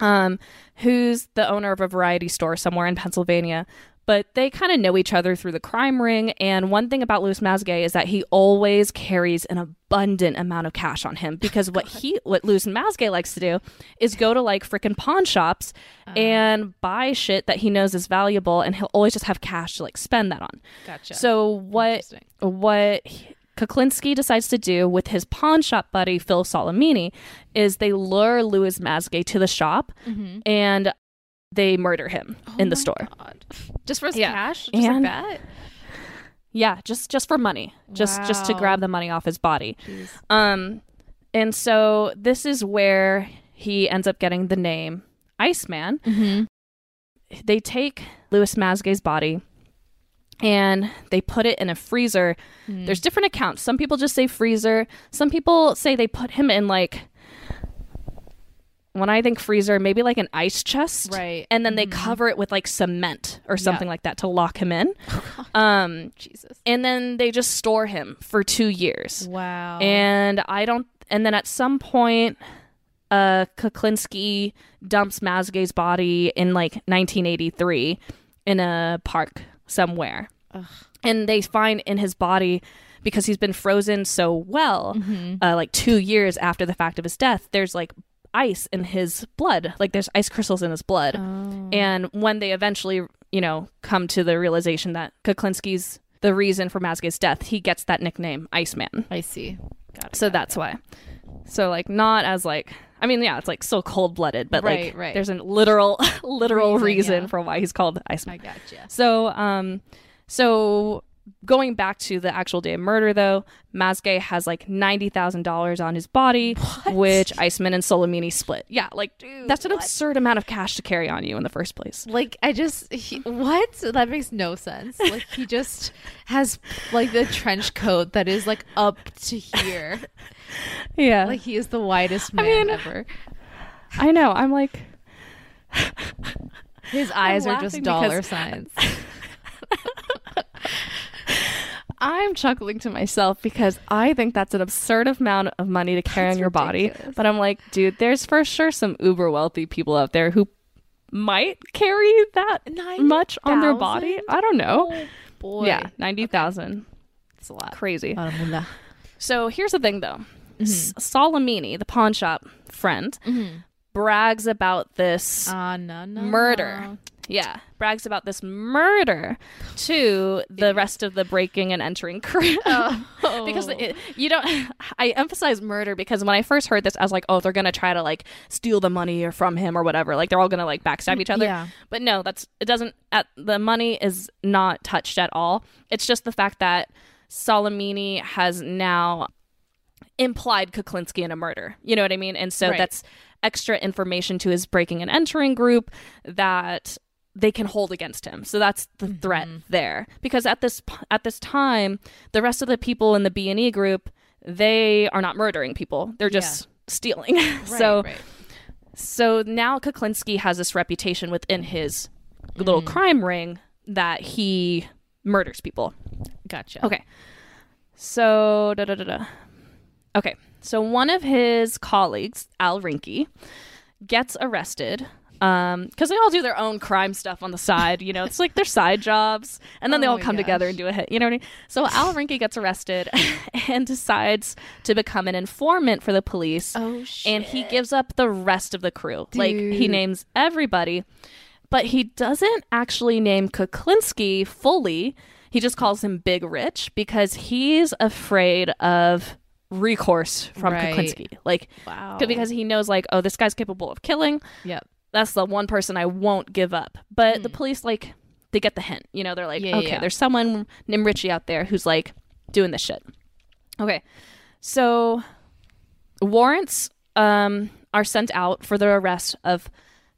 um, who's the owner of a variety store somewhere in Pennsylvania. But they kind of know each other through the crime ring. And one thing about Louis Masgay is that he always carries an abundant amount of cash on him because what he, what Louis Masgay likes to do is go to like freaking pawn shops and buy shit that he knows is valuable, and he'll always just have cash to like spend that on. Gotcha. So what what he- Kuklinski decides to do with his pawn shop buddy Phil Solimene is they lure Louis Masgay to the shop and they murder him in the store. Mm-hmm. Oh God. Just for his Yeah. cash? Just And- like that? Yeah, just just for money, just just to grab the money off his body. Jeez. Um, and so this is where he ends up getting the name Iceman. Mm-hmm. They take Louis Masgay's body and they put it in a freezer. Mm. There's different accounts. Some people just say freezer. Some people say they put him in like when I think freezer, maybe like an ice chest. Right. And then they cover it with like cement or something like that to lock him in. Oh, Um Jesus. and then they just store him for 2 years. Wow. And I don't. And then at some point, uh, Kuklinski dumps Masgay's body in like 1983 in a park somewhere, Ugh. and they find in his body because he's been frozen so well, Mm-hmm. uh, like two years after the fact of his death. There's like ice in his blood, like there's ice crystals in his blood. Oh. And when they eventually, you know, come to the realization that Kuklinski's the reason for Masgay's death, he gets that nickname, Iceman. I see. Got it. So got it, that's why. So like not as like I mean yeah, it's like so cold blooded, but Right, like right. there's a literal literal Reason, reason, yeah. for why he's called. Iceman. I gotcha. So um so going back to the actual day of murder though, Masgay has like ninety thousand dollars on his body, What? which Iceman and Solimene split. Yeah, like Dude, that's an what? absurd amount of cash to carry on you in the first place. Like I just he, what? That makes no sense. Like he just has like the trench coat that is like up to here. Yeah. Like he is the widest I man mean, ever. I know. I'm like His eyes are just dollar because- signs. I'm chuckling to myself because I think that's an absurd amount of money to carry That's on your body. But I'm like, dude, there's for sure some uber wealthy people out there who might carry that much on their body. 90,000? I don't know. Oh boy. Yeah, ninety thousand. It's a lot. Crazy. A lot of moolah. So here's the thing, though. Mm-hmm. S- Solimene, the pawn shop friend, brags about this Ah, no, no, murder. no. Yeah, brags about this murder to the rest of the breaking and entering crew. Oh. because it, you don't I emphasize murder because when I first heard this I was like, "Oh, they're going to try to like steal the money or from him or whatever. Like they're all going to like backstab mm, each other." Yeah. But no, that's it doesn't at the money is not touched at all. It's just the fact that Solimene has now implied Kuklinski in a murder. You know what I mean? And so Right. that's extra information to his breaking and entering group that they can hold against him. So that's the mm-hmm. threat there. Because at this at this time, the rest of the people in the B&E group, they are not murdering people. They're just stealing. so right. so now Kuklinski has this reputation within his little mm-hmm. crime ring that he murders people. Gotcha. Okay. So da da da da. Okay. So one of his colleagues, Al Rinke, gets arrested. Um, because they all do their own crime stuff on the side, you know, it's like their side jobs, and then they Oh all my come together and do a hit, you know what I mean? So Al Rinke gets arrested and decides to become an informant for the police Oh shit! and he gives up the rest of the crew. Like he names everybody, but he doesn't actually name Kuklinski fully. He just calls him Big Rich because he's afraid of recourse from Right. Kuklinski. Like Wow. because he knows like, oh, this guy's capable of killing. Yep. That's the one person I won't give up. But the police like they get the hint. You know, they're like, Hmm. Yeah, okay, yeah. there's someone named Richie out there who's like doing this shit. Okay. So warrants um, are sent out for the arrest of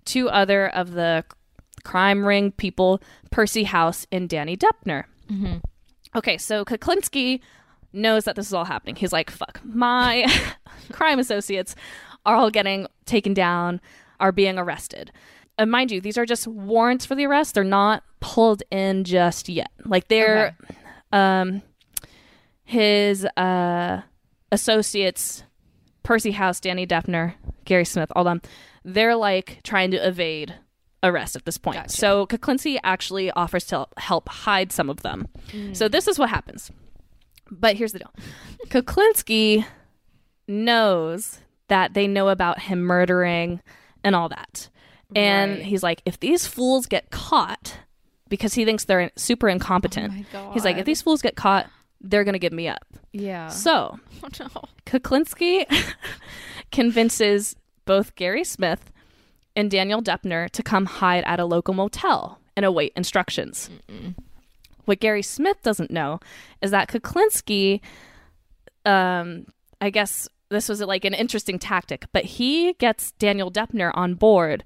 two other of the crime ring people, Percy House and Danny Deppner. Mm-hmm. Okay, so Kuklinski knows that this is all happening. He's like, fuck, my crime associates are all getting taken down, are being arrested. And mind you, these are just warrants for the arrest. They're not pulled in just yet. Like they're um his uh associates Percy House, Danny Deppner, Gary Smith, all them, they're like trying to evade arrest at this point. Gotcha. So Kuklinski actually offers to help hide some of them. So this is what happens. But here's the deal. Kuklinski knows that they know about him murdering and all that. And Right. he's like, if these fools get caught, because he thinks they're super incompetent, Oh he's like, if these fools get caught, they're going to give me up. Yeah. So oh, no. Kuklinski convinces both Gary Smith and Daniel Deppner to come hide at a local motel and await instructions. What Gary Smith doesn't know is that Kuklinski, um, I guess this was like an interesting tactic, but he gets Daniel Deppner on board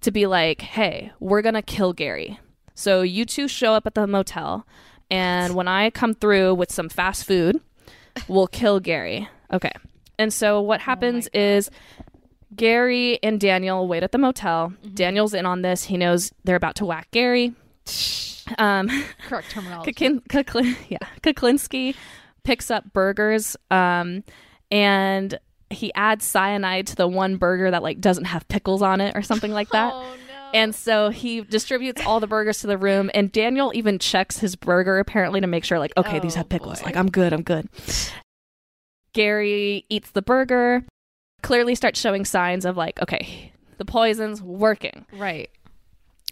to be like, hey, we're going to kill Gary. So you two show up at the motel, and when I come through with some fast food, we'll kill Gary. Okay. And so what happens is Gary and Daniel wait at the motel. Daniel's in on this. He knows they're about to whack Gary. Um, Correct terminology. Kukin, yeah, Kuklinski picks up burgers, um, and he adds cyanide to the one burger that like doesn't have pickles on it or something like that. Oh no. And so he distributes all the burgers to the room, and Daniel even checks his burger apparently to make sure, like, okay, these Oh, have pickles. boy. Like, I'm good, I'm good. Gary eats the burger, clearly starts showing signs of, like, okay, the poison's working. right.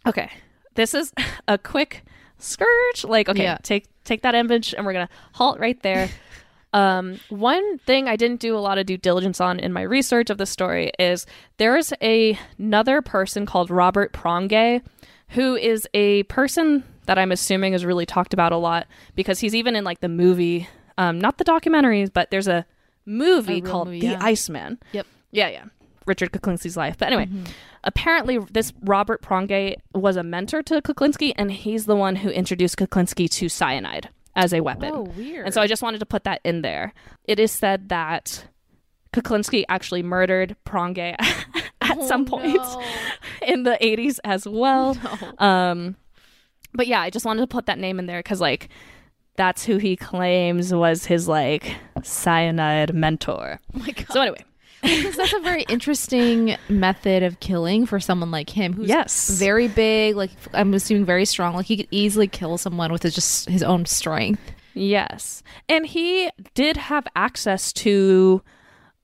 Okay, this is a quick scourge. Like, okay, Yeah. take take that image, and we're gonna halt right there. um, one thing I didn't do a lot of due diligence on in my research of the story is there's a another person called Robert Prongay, who is a person that I'm assuming is really talked about a lot because he's even in like the movie, um, not the documentaries, but there's a movie real called movie, The yeah. Iceman. Yep. Yeah, yeah. Richard Kuklinski's life. But anyway, Mm-hmm. apparently this Robert Prongay was a mentor to Kuklinski, and he's the one who introduced Kuklinski to cyanide as a weapon. Oh, weird. And so I just wanted to put that in there. It is said that Kuklinski actually murdered Prongay at Oh, some point no. in the 80s as well. No. Um, but yeah, I just wanted to put that name in there because, like, that's who he claims was his, like, cyanide mentor. Oh my god. So, anyway, Because that's a very interesting method of killing for someone like him, who's Yes. very big. Like I'm assuming very strong. Like he could easily kill someone with his, just his own strength. Yes. And he did have access to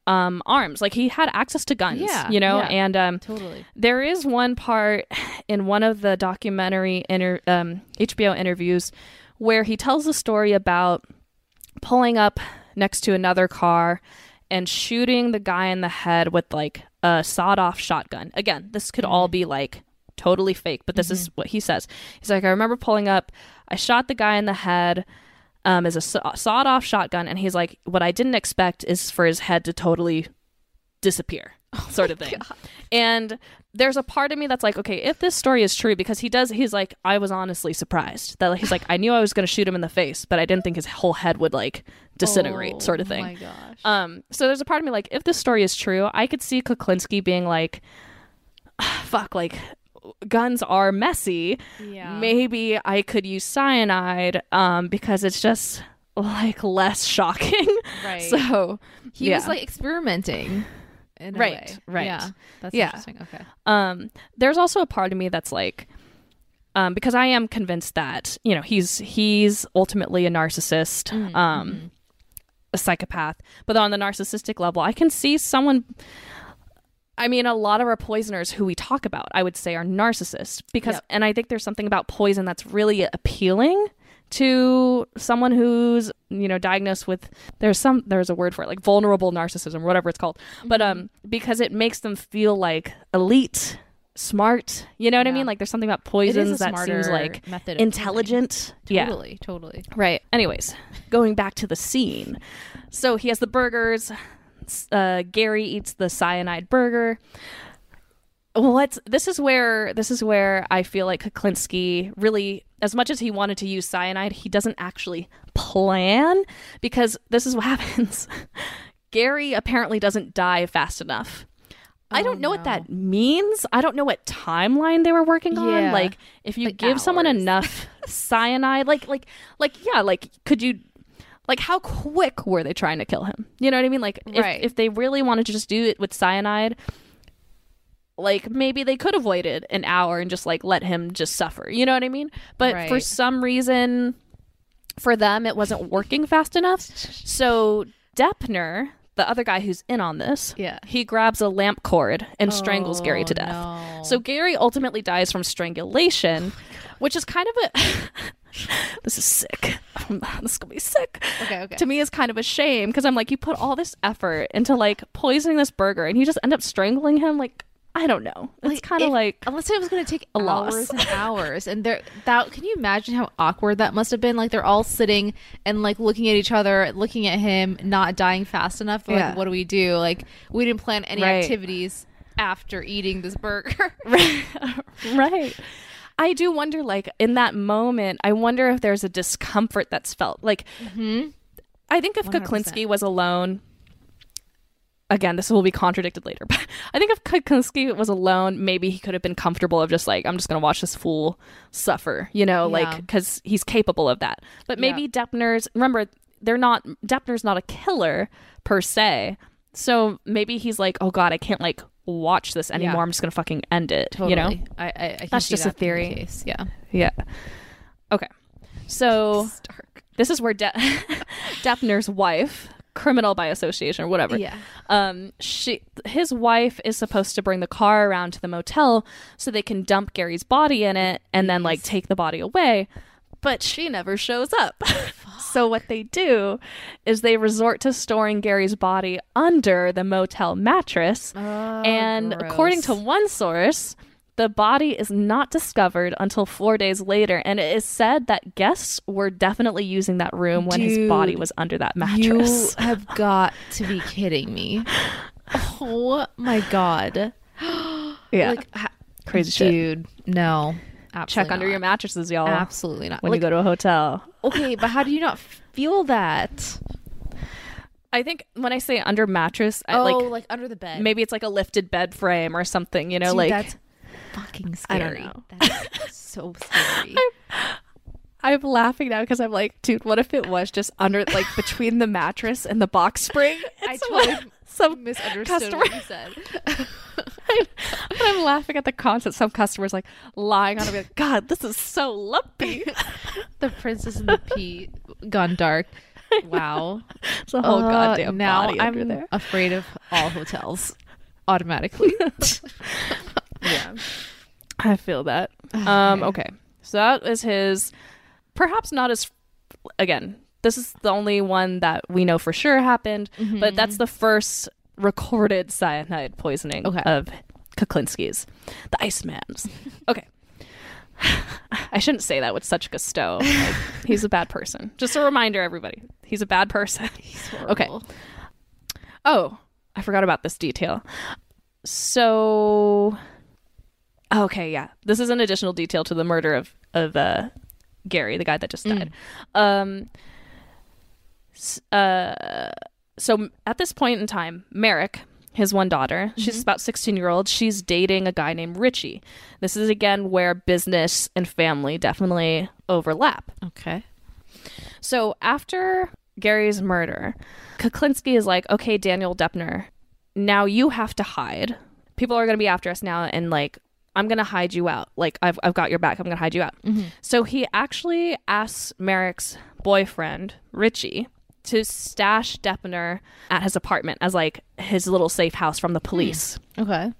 um arms. Like he had access to guns, Yeah, you know, yeah. and um Totally. there is one part in one of the documentary inter- um, HBO interviews where he tells a story about pulling up next to another car and shooting the guy in the head with like a sawed off shotgun. Again, this could all be like totally fake, but this is what he says. He's like, I remember pulling up, I shot the guy in the head. Um, as a saw- sawed off shotgun, and he's like, What I didn't expect is for his head to totally disappear, sort of thing. And there's a part of me that's like, okay, if this story is true, because he does, he's like, I was honestly surprised that he's like, I knew I was going to shoot him in the face, but I didn't think his whole head would like disintegrate, Oh, sort of thing. Oh my gosh. Um, so there's a part of me like, if this story is true, I could see Kuklinski being like, fuck, like, guns are messy. yeah. Maybe I could use cyanide, um, because it's just like less shocking. Right. So he was like experimenting. Right, way. right. Yeah. That's Yeah. interesting. Okay. um there's also a part of me that's like um because i am convinced that you know he's he's ultimately a narcissist Mm, um mm-hmm. a psychopath but on the narcissistic level i can see someone I mean, a lot of our poisoners who we talk about, I would say, are narcissists because, Yep. and I think there's something about poison that's really appealing to someone who's you know diagnosed with there's some there's a word for it like vulnerable narcissism whatever it's called but Mm-hmm. um because it makes them feel like elite smart you know what i mean like there's something about poisons that seems like method of killing. intelligent yeah Totally. Totally. Right. Anyways, going back to the scene. So he has the burgers. Uh, Gary eats the cyanide burger. What's this is where this is where I feel like Kuklinski really, as much as he wanted to use cyanide, he doesn't actually plan because this is what happens. Gary apparently doesn't die fast enough. I Oh, don't know what that means. I don't know what timeline they were working on. Like if you Like give someone enough cyanide, like like like yeah, like could you like how quick were they trying to kill him? You know what I mean? Like if, Right. if they really wanted to just do it with cyanide, like maybe they could have waited an hour and just like let him just suffer. You know what I mean? But for some reason for them it wasn't working fast enough. So Deppner, the other guy who's in on this, Yeah. he grabs a lamp cord and strangles Gary to Oh, death. no. So Gary ultimately dies from strangulation, oh, which is kind of a. this is sick. this is gonna be sick. Okay, okay. To me, is kind of a shame because I'm like, you put all this effort into like poisoning this burger, and you just end up strangling him. Like, I don't know. It's kind of like unless it was going to take a loss. hours and hours, and there that can you imagine how awkward that must have been? Like they're all sitting and like looking at each other, looking at him, not dying fast enough. Like, Yeah. what do we do? Like we didn't plan any Right. activities after eating this burger. right. I do wonder, like, in that moment, I wonder if there's a discomfort that's felt. Like, mm-hmm. I think if 100%. Kuklinski was alone, again, this will be contradicted later, but I think if Kuklinski was alone, maybe he could have been comfortable of just like, I'm just going to watch this fool suffer, you know, like, because he's capable of that. But maybe Deppner's, remember, they're not, Deppner's not a killer per se. So maybe he's like, oh God, I can't like watch this anymore. Yeah. I'm just going to fucking end it, Totally. you know? I, I, I That's just a that the theory. case. Yeah. Yeah. Okay. So Stark. this is where De- Deppner's wife, criminal by association or whatever. Yeah. Um, she, his wife is supposed to bring the car around to the motel so they can dump Gary's body in it and then like take the body away. But she never shows up. so what they do is they resort to storing Gary's body under the motel mattress. and according to Oh, one source, the body is not discovered until four days later, and it is said that guests were definitely using that room when his body was under that mattress. You have got to be kidding me. Oh my god. yeah, Like ha- crazy shit. dude, no. Absolutely Check under not. your mattresses, y'all. Absolutely not. When Like, you go to a hotel. okay, but how do you not feel that? I think when I say under mattress, I, oh, like like, under the bed. maybe it's like a lifted bed frame or something. You know, Dude, like that's fucking I don't scary. know. That's so scary. I'm laughing now because I'm like, dude, what if it was just under, like, between the mattress and the box spring? I totally some, misunderstood customer- what you said. but I'm laughing at the concept. Some customers like lying on it, like, God, this is so lumpy. the Princess and the Pea gone dark. Wow. It's a whole Uh, goddamn now body I'm under there. afraid of all hotels automatically. Yeah. I feel that. Um, okay. So that is his perhaps not as again, this is the only one that we know for sure happened, but that's the first recorded cyanide poisoning Okay. of Kuklinski's. The Iceman's. okay. I shouldn't say that with such gusto. Like, he's a bad person. Just a reminder, everybody. He's a bad person. Okay. Horrible. Oh, I forgot about this detail. So, okay, yeah, this is an additional detail to the murder of of uh, Gary, the guy that just died. Um, uh, so at this point in time, Merrick, his one daughter, she's about sixteen year old. She's dating a guy named Richie. This is again where business and family definitely overlap. Okay. So after Gary's murder, Kuklinski is like, okay, Daniel Deppner, now you have to hide. People are going to be after us now, and like, I'm going to hide you out. Like, I've, I've got your back. I'm going to hide you out. Mm-hmm. So he actually asks Merrick's boyfriend, Richie, to stash Deppner at his apartment as like his little safe house from the hmm. police Okay.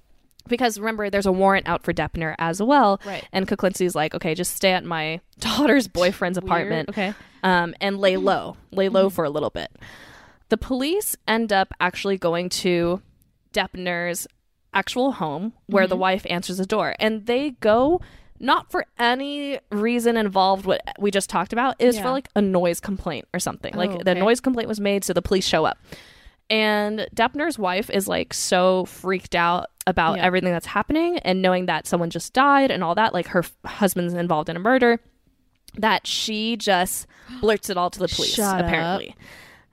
because remember there's a warrant out for Deppner as well. Right. And Kuklinski's like, okay, just stay at my daughter's boyfriend's apartment. Okay. Um, and lay mm-hmm. low, lay low mm-hmm. for a little bit. The police end up actually going to Deppner's actual home where the mm-hmm. wife answers the door, and they go not for any reason involved what we just talked about. It was Yeah. for like a noise complaint or something. like Oh, the noise complaint was made, so the police show up. And Deppner's wife is like so freaked out about Yeah. everything that's happening and knowing that someone just died and all that, like her f- husband's involved in a murder, that she just blurts it all to the police, Shut up. apparently.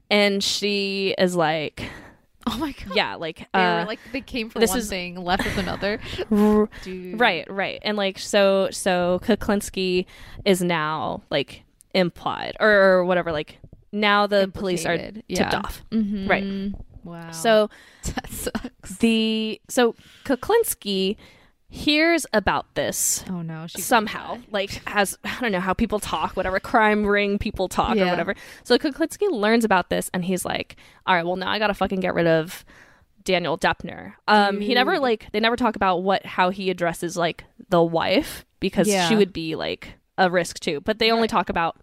And she is like, Oh my god. yeah, like, They uh, were like they came from this one is- thing, left with another. Dude. right, right. And like, so, so Kuklinski is now like implied or, or whatever, like, now the police are tipped yeah. off. Mhm. Right. Wow. So, that sucks. the, so Kuklinski hears about this Oh no. Somehow like has i don't know how people talk whatever crime ring people talk or whatever so kuklinski learns about this and he's like all right well now i gotta fucking get rid of daniel deppner um he never like they never talk about what how he addresses like the wife because Yeah. she would be like a risk too but they only talk about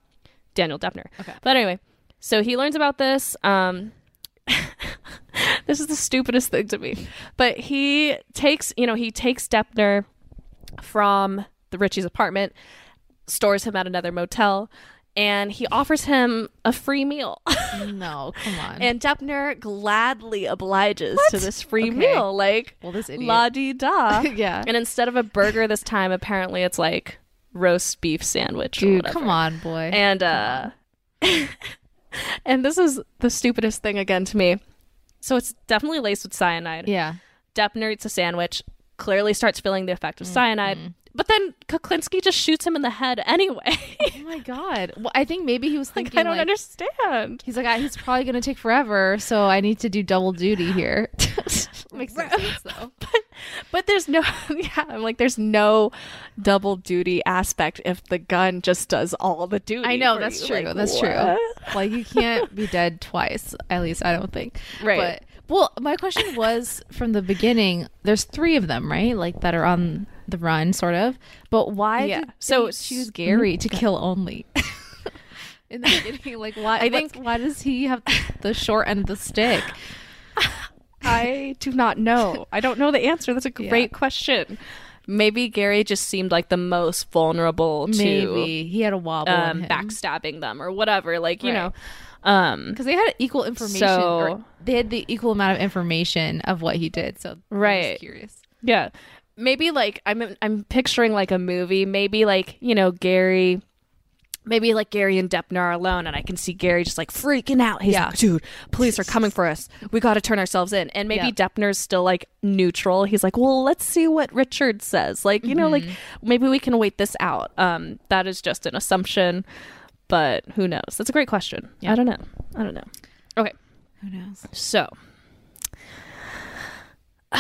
daniel deppner Okay. but anyway so he learns about this um this is the stupidest thing to me. But he takes, you know, he takes Deppner from the Richie's apartment, stores him at another motel, and he offers him a free meal. No, come on. and Deppner gladly obliges to this free Okay. meal, like well, this idiot. la di da. yeah. and instead of a burger this time, apparently it's like roast beef sandwich. or Dude, whatever. come on, boy. And uh and this is the stupidest thing again to me. So it's definitely laced with cyanide. yeah. Deppner eats a sandwich, clearly starts feeling the effect of mm, cyanide. Mm. But then Kuklinski just shoots him in the head anyway. Oh my god. Well, I think maybe he was like thinking I don't like, understand. He's like, ah, he's probably gonna take forever, so I need to do double duty here. Makes no sense though. But there's no yeah, I'm like there's no double duty aspect if the gun just does all the duty. I know that's you. true. Like, that's what? true. Like you can't be dead twice. At least I don't think. Right. But well, my question was from the beginning. There's three of them, right? Like that are on the run, sort of. But why? Yeah. Did So- choose Gary to kill only? In the beginning, like why? I think- why does he have the short end of the stick? I do not know. I don't know the answer. That's a Yeah. great question. Maybe Gary just seemed like the most vulnerable to Maybe he had a wobble um, him. backstabbing them or whatever. Like, you Right. know. Um because they had equal information. So- or they had the equal amount of information of what he did. So Right. curious. Yeah. Maybe like I'm I'm picturing like a movie, maybe like, you know, Gary maybe like Gary and Deppner are alone and I can see Gary just like freaking out. He's Yeah. like, dude, police are coming for us. We got to turn ourselves in. And maybe Yeah. Deppner's still like neutral. He's like, well, let's see what Richard says. Like, you know, like Mm-hmm. maybe we can wait this out. Um, that is just an assumption, but who knows? That's a great question. Yeah. I don't know. I don't know. Okay. Who knows? So,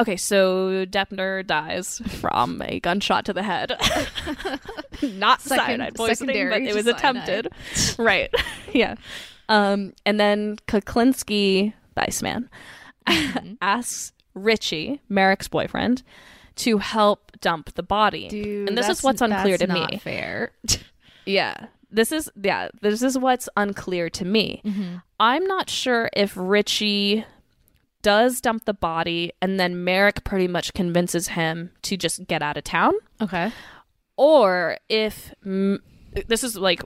Okay, so Deppner dies from a gunshot to the head. Not Second- cyanide poisoning, but it was cyanide. attempted. right. yeah. Um, and then Kuklinski, the Iceman, Mm-hmm. asks Richie, Merrick's boyfriend, to help dump the body. Dude, and this is what's unclear that's to not me. Fair. Yeah. This is yeah, this is what's unclear to me. Mm-hmm. I'm not sure if Richie does dump the body and then Merrick pretty much convinces him to just get out of town okay. or if this is like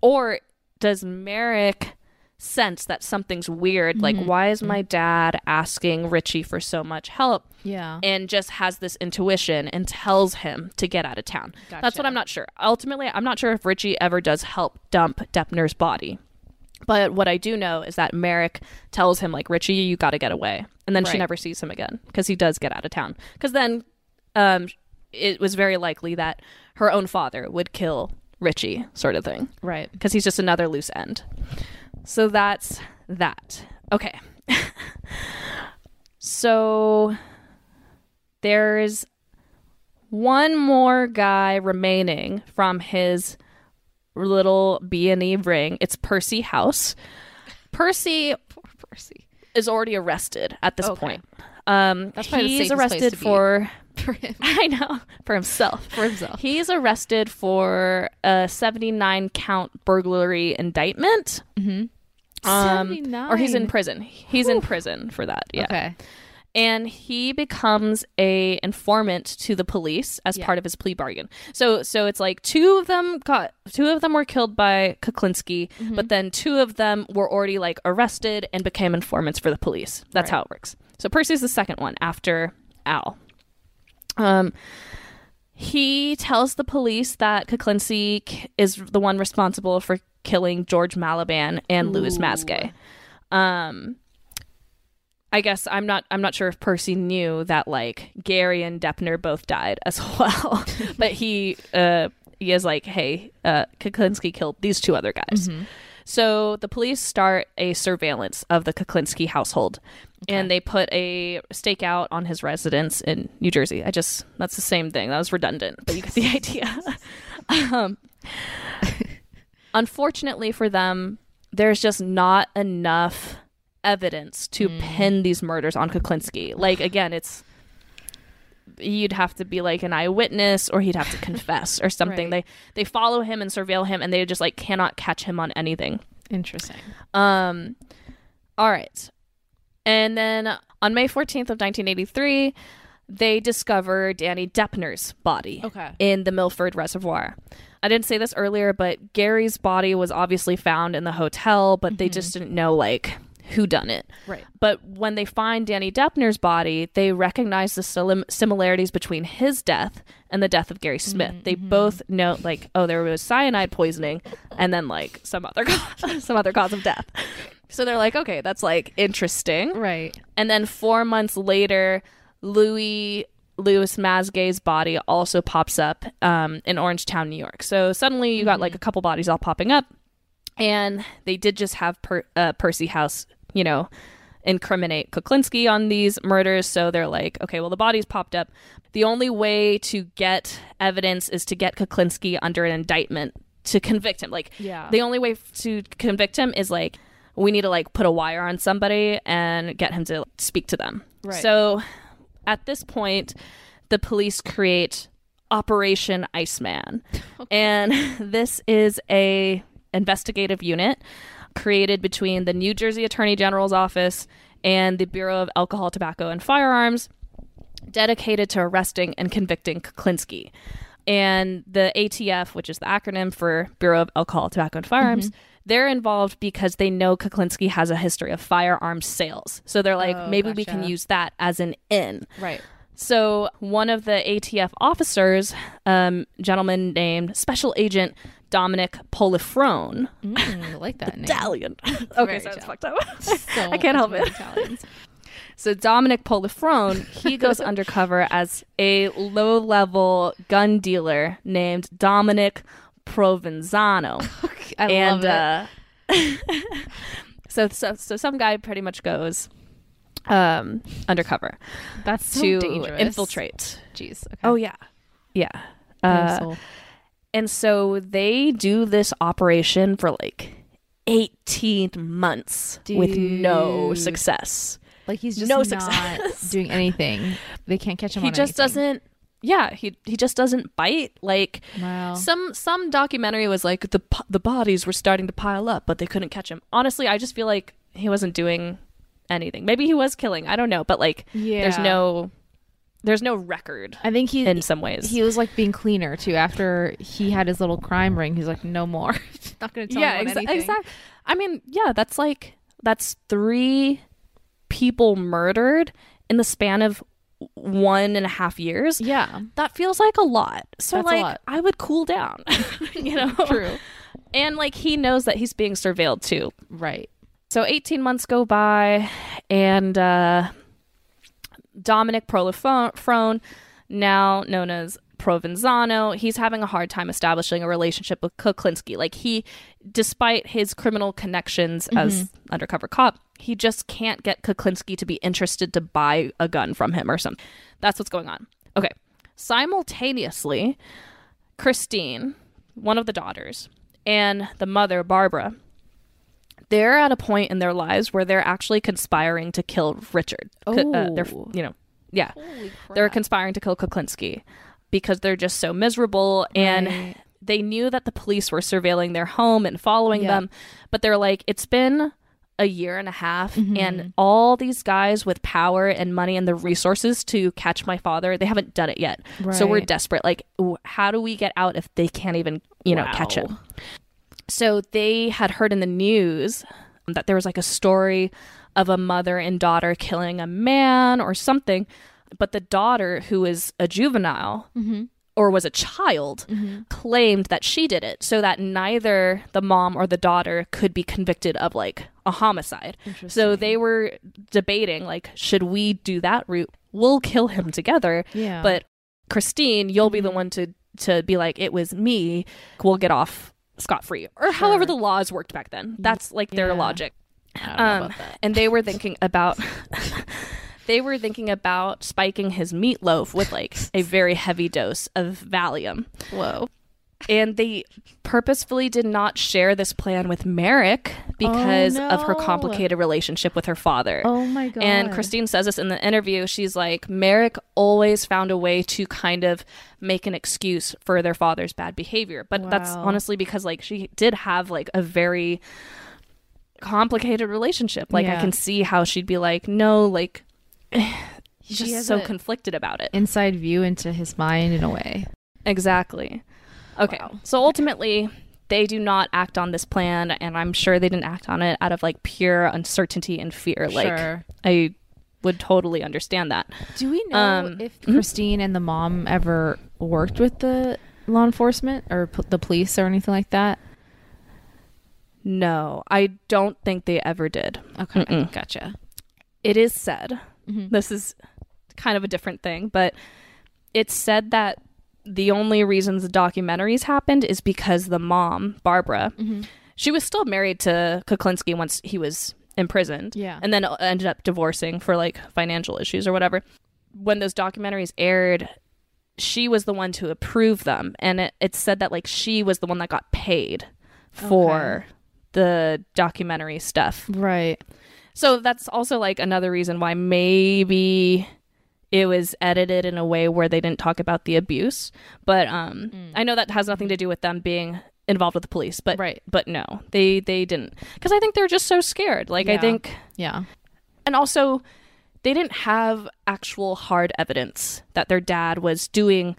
or does Merrick sense that something's weird like Mm-hmm. why is my dad asking Richie for so much help Yeah. and just has this intuition and tells him to get out of town. That's what I'm not sure. Ultimately, I'm not sure if Richie ever does help dump Deppner's body. But what I do know is that Merrick tells him, like, Richie, you got to get away. And then she never sees him again because he does get out of town. Because then um, it was very likely that her own father would kill Richie, sort of thing right. because he's just another loose end. So that's that. Okay. so there's one more guy remaining from his little B&E ring. It's Percy House. Percy Poor Percy. is already arrested at this Okay. point. Um, That's he's arrested for For him. I know for himself. For himself. He's arrested for a 79 count burglary indictment. Mm-hmm. Um, 79. Or he's in prison. He's in prison for that. Yeah. Okay. And he becomes a informant to the police as Yeah. part of his plea bargain. So so it's like two of them got two of them were killed by Kuklinski, Mm-hmm. but then two of them were already like arrested and became informants for the police. That's Right. how it works. So Percy's the second one after Al. Um he tells the police that Kuklinski is the one responsible for killing George Malliband and Louis Ooh. Masgay. Um, I guess I'm not. I'm not sure if Percy knew that like Gary and Deppner both died as well, but he uh, he is like, hey, uh, Kuklinski killed these two other guys. So the police start a surveillance of the Kuklinski household, and they put a stakeout on his residence in New Jersey. I just that's the same thing. That was redundant, but you get the idea. um, unfortunately for them, there's just not enough evidence to pin these murders on Kuklinski. Like again, it's you'd have to be like an eyewitness or he'd have to confess or something. Right. They they follow him and surveil him and they just like cannot catch him on anything. Interesting. Um all right. And then on May 14th of 1983, they discover Danny Deppner's body Okay. in the Milford Reservoir. I didn't say this earlier, but Gary's body was obviously found in the hotel, but they just didn't know like who done it. Right. But when they find Danny Deppner's body, they recognize the sim- similarities between his death and the death of Gary Smith. They both know like oh there was cyanide poisoning and then like some other cause, some other cause of death. So they're like okay, that's like interesting. Right. And then 4 months later, Louis Louis Masgay's body also pops up um, in Orangetown, New York. So suddenly you got like a couple bodies all popping up, and they did just have per- uh, Percy House, you know, incriminate Kuklinski on these murders. So they're like, okay, well the bodies popped up. The only way to get evidence is to get Kuklinski under an indictment to convict him. Like, Yeah. the only way to convict him is like we need to like put a wire on somebody and get him to speak to them. Right. So at this point, the police create Operation Iceman. And this is a investigative unit created between the New Jersey Attorney General's office and the Bureau of Alcohol, Tobacco, and Firearms dedicated to arresting and convicting Kuklinski. And the ATF, which is the acronym for Bureau of Alcohol, Tobacco, and Firearms, they're involved because they know Kuklinski has a history of firearms sales. So they're like, Oh, maybe we can use that as an in. Right. So one of the ATF officers, um, gentleman named Special Agent Dominic Polifrone, Mm, I like that name. Italian. okay, so it's fucked up. So I can't help it. Italians. So Dominic Polifrone, he goes undercover as a low-level gun dealer named Dominic Provenzano. I and love it. uh so, so so some guy pretty much goes um, undercover That's so to dangerous. infiltrate. Jeez. Okay. Oh yeah, yeah. Uh. And so they do this operation for like 18 months with no success. like he's just no not success. doing anything. They can't catch him. he just anything. doesn't yeah, he he just doesn't bite like Wow. some some documentary was like the the bodies were starting to pile up but they couldn't catch him. Honestly, I just feel like he wasn't doing anything. Maybe he was killing, I don't know, but like there's no there's no record I think he in some ways. he was like being cleaner too. After he had his little crime ring, he's like, no more. not gonna tell yeah, exa- anything. exactly. I mean, yeah, that's like that's three people murdered in the span of one and a half years. Yeah. That feels like a lot. So That's like lot. I would cool down. you know? True. And like he knows that he's being surveilled too. Right. So 18 months go by and uh Dominic Prolifrone, now known as Provenzano, he's having a hard time establishing a relationship with Kuklinski. Like he, despite his criminal connections mm-hmm. as undercover cop, he just can't get Kuklinski to be interested to buy a gun from him or something. That's what's going on. Okay. Simultaneously, Christine, one of the daughters, and the mother, Barbara, they're at a point in their lives where they're actually conspiring to kill Richard. C- uh, they're, Oh. you know, yeah, they're conspiring to kill Kuklinski because they're just so miserable and they knew that the police were surveilling their home and following Yeah. them, but they're like, it's been a year and a half Mm-hmm. and all these guys with power and money and the resources to catch my father they haven't done it yet. So we're desperate. Like how do we get out if they can't even you know catch him so they had heard in the news that there was like a story of a mother and daughter killing a man or something, but the daughter, who is a juvenile mm-hmm. or was a child, mm-hmm. claimed that she did it so that neither the mom or the daughter could be convicted of like a homicide. So they were debating like, should we do that route? We'll kill him together. Yeah. But Christine, you'll be the mm-hmm. one to to be like, it was me. We'll get off scot free, or however the laws worked back then. That's like their Yeah. logic. I don't know Um, about that. and they were thinking about. They were thinking about spiking his meatloaf with like a very heavy dose of Valium. Whoa. And they purposefully did not share this plan with Merrick because of her oh, complicated relationship with her father. Oh my god. And Christine says this in the interview. She's like, Merrick always found a way to kind of make an excuse for their father's bad behavior. But that's honestly because, like, she did have, like, a very complicated relationship. Like, I can see how she'd be like, no, like, just so conflicted about it. inside view into his mind in a way. Exactly. Okay. Wow. So ultimately, they do not act on this plan, and I'm sure they didn't act on it out of like pure uncertainty and fear. Like, Sure. I would totally understand that. Do we know Um, if Christine and the mom ever worked with the law enforcement or p- the police or anything like that? No, I don't think they ever did. Okay, Mm-mm. gotcha. It is said, Mhm. this is kind of a different thing, but it's said that the only reasons the documentaries happened is because the mom, Barbara, Mm-hmm. she was still married to Kuklinski once he was imprisoned. Yeah. And then ended up divorcing for like financial issues or whatever. When those documentaries aired, she was the one to approve them. And it, it said that like she was the one that got paid for the documentary stuff. Right. So that's also like another reason why maybe it was edited in a way where they didn't talk about the abuse. But um I know that has nothing to do with them being involved with the police, but Right. but no. They they didn't cuz I think they're just so scared. Like I think Yeah. and also they didn't have actual hard evidence that their dad was doing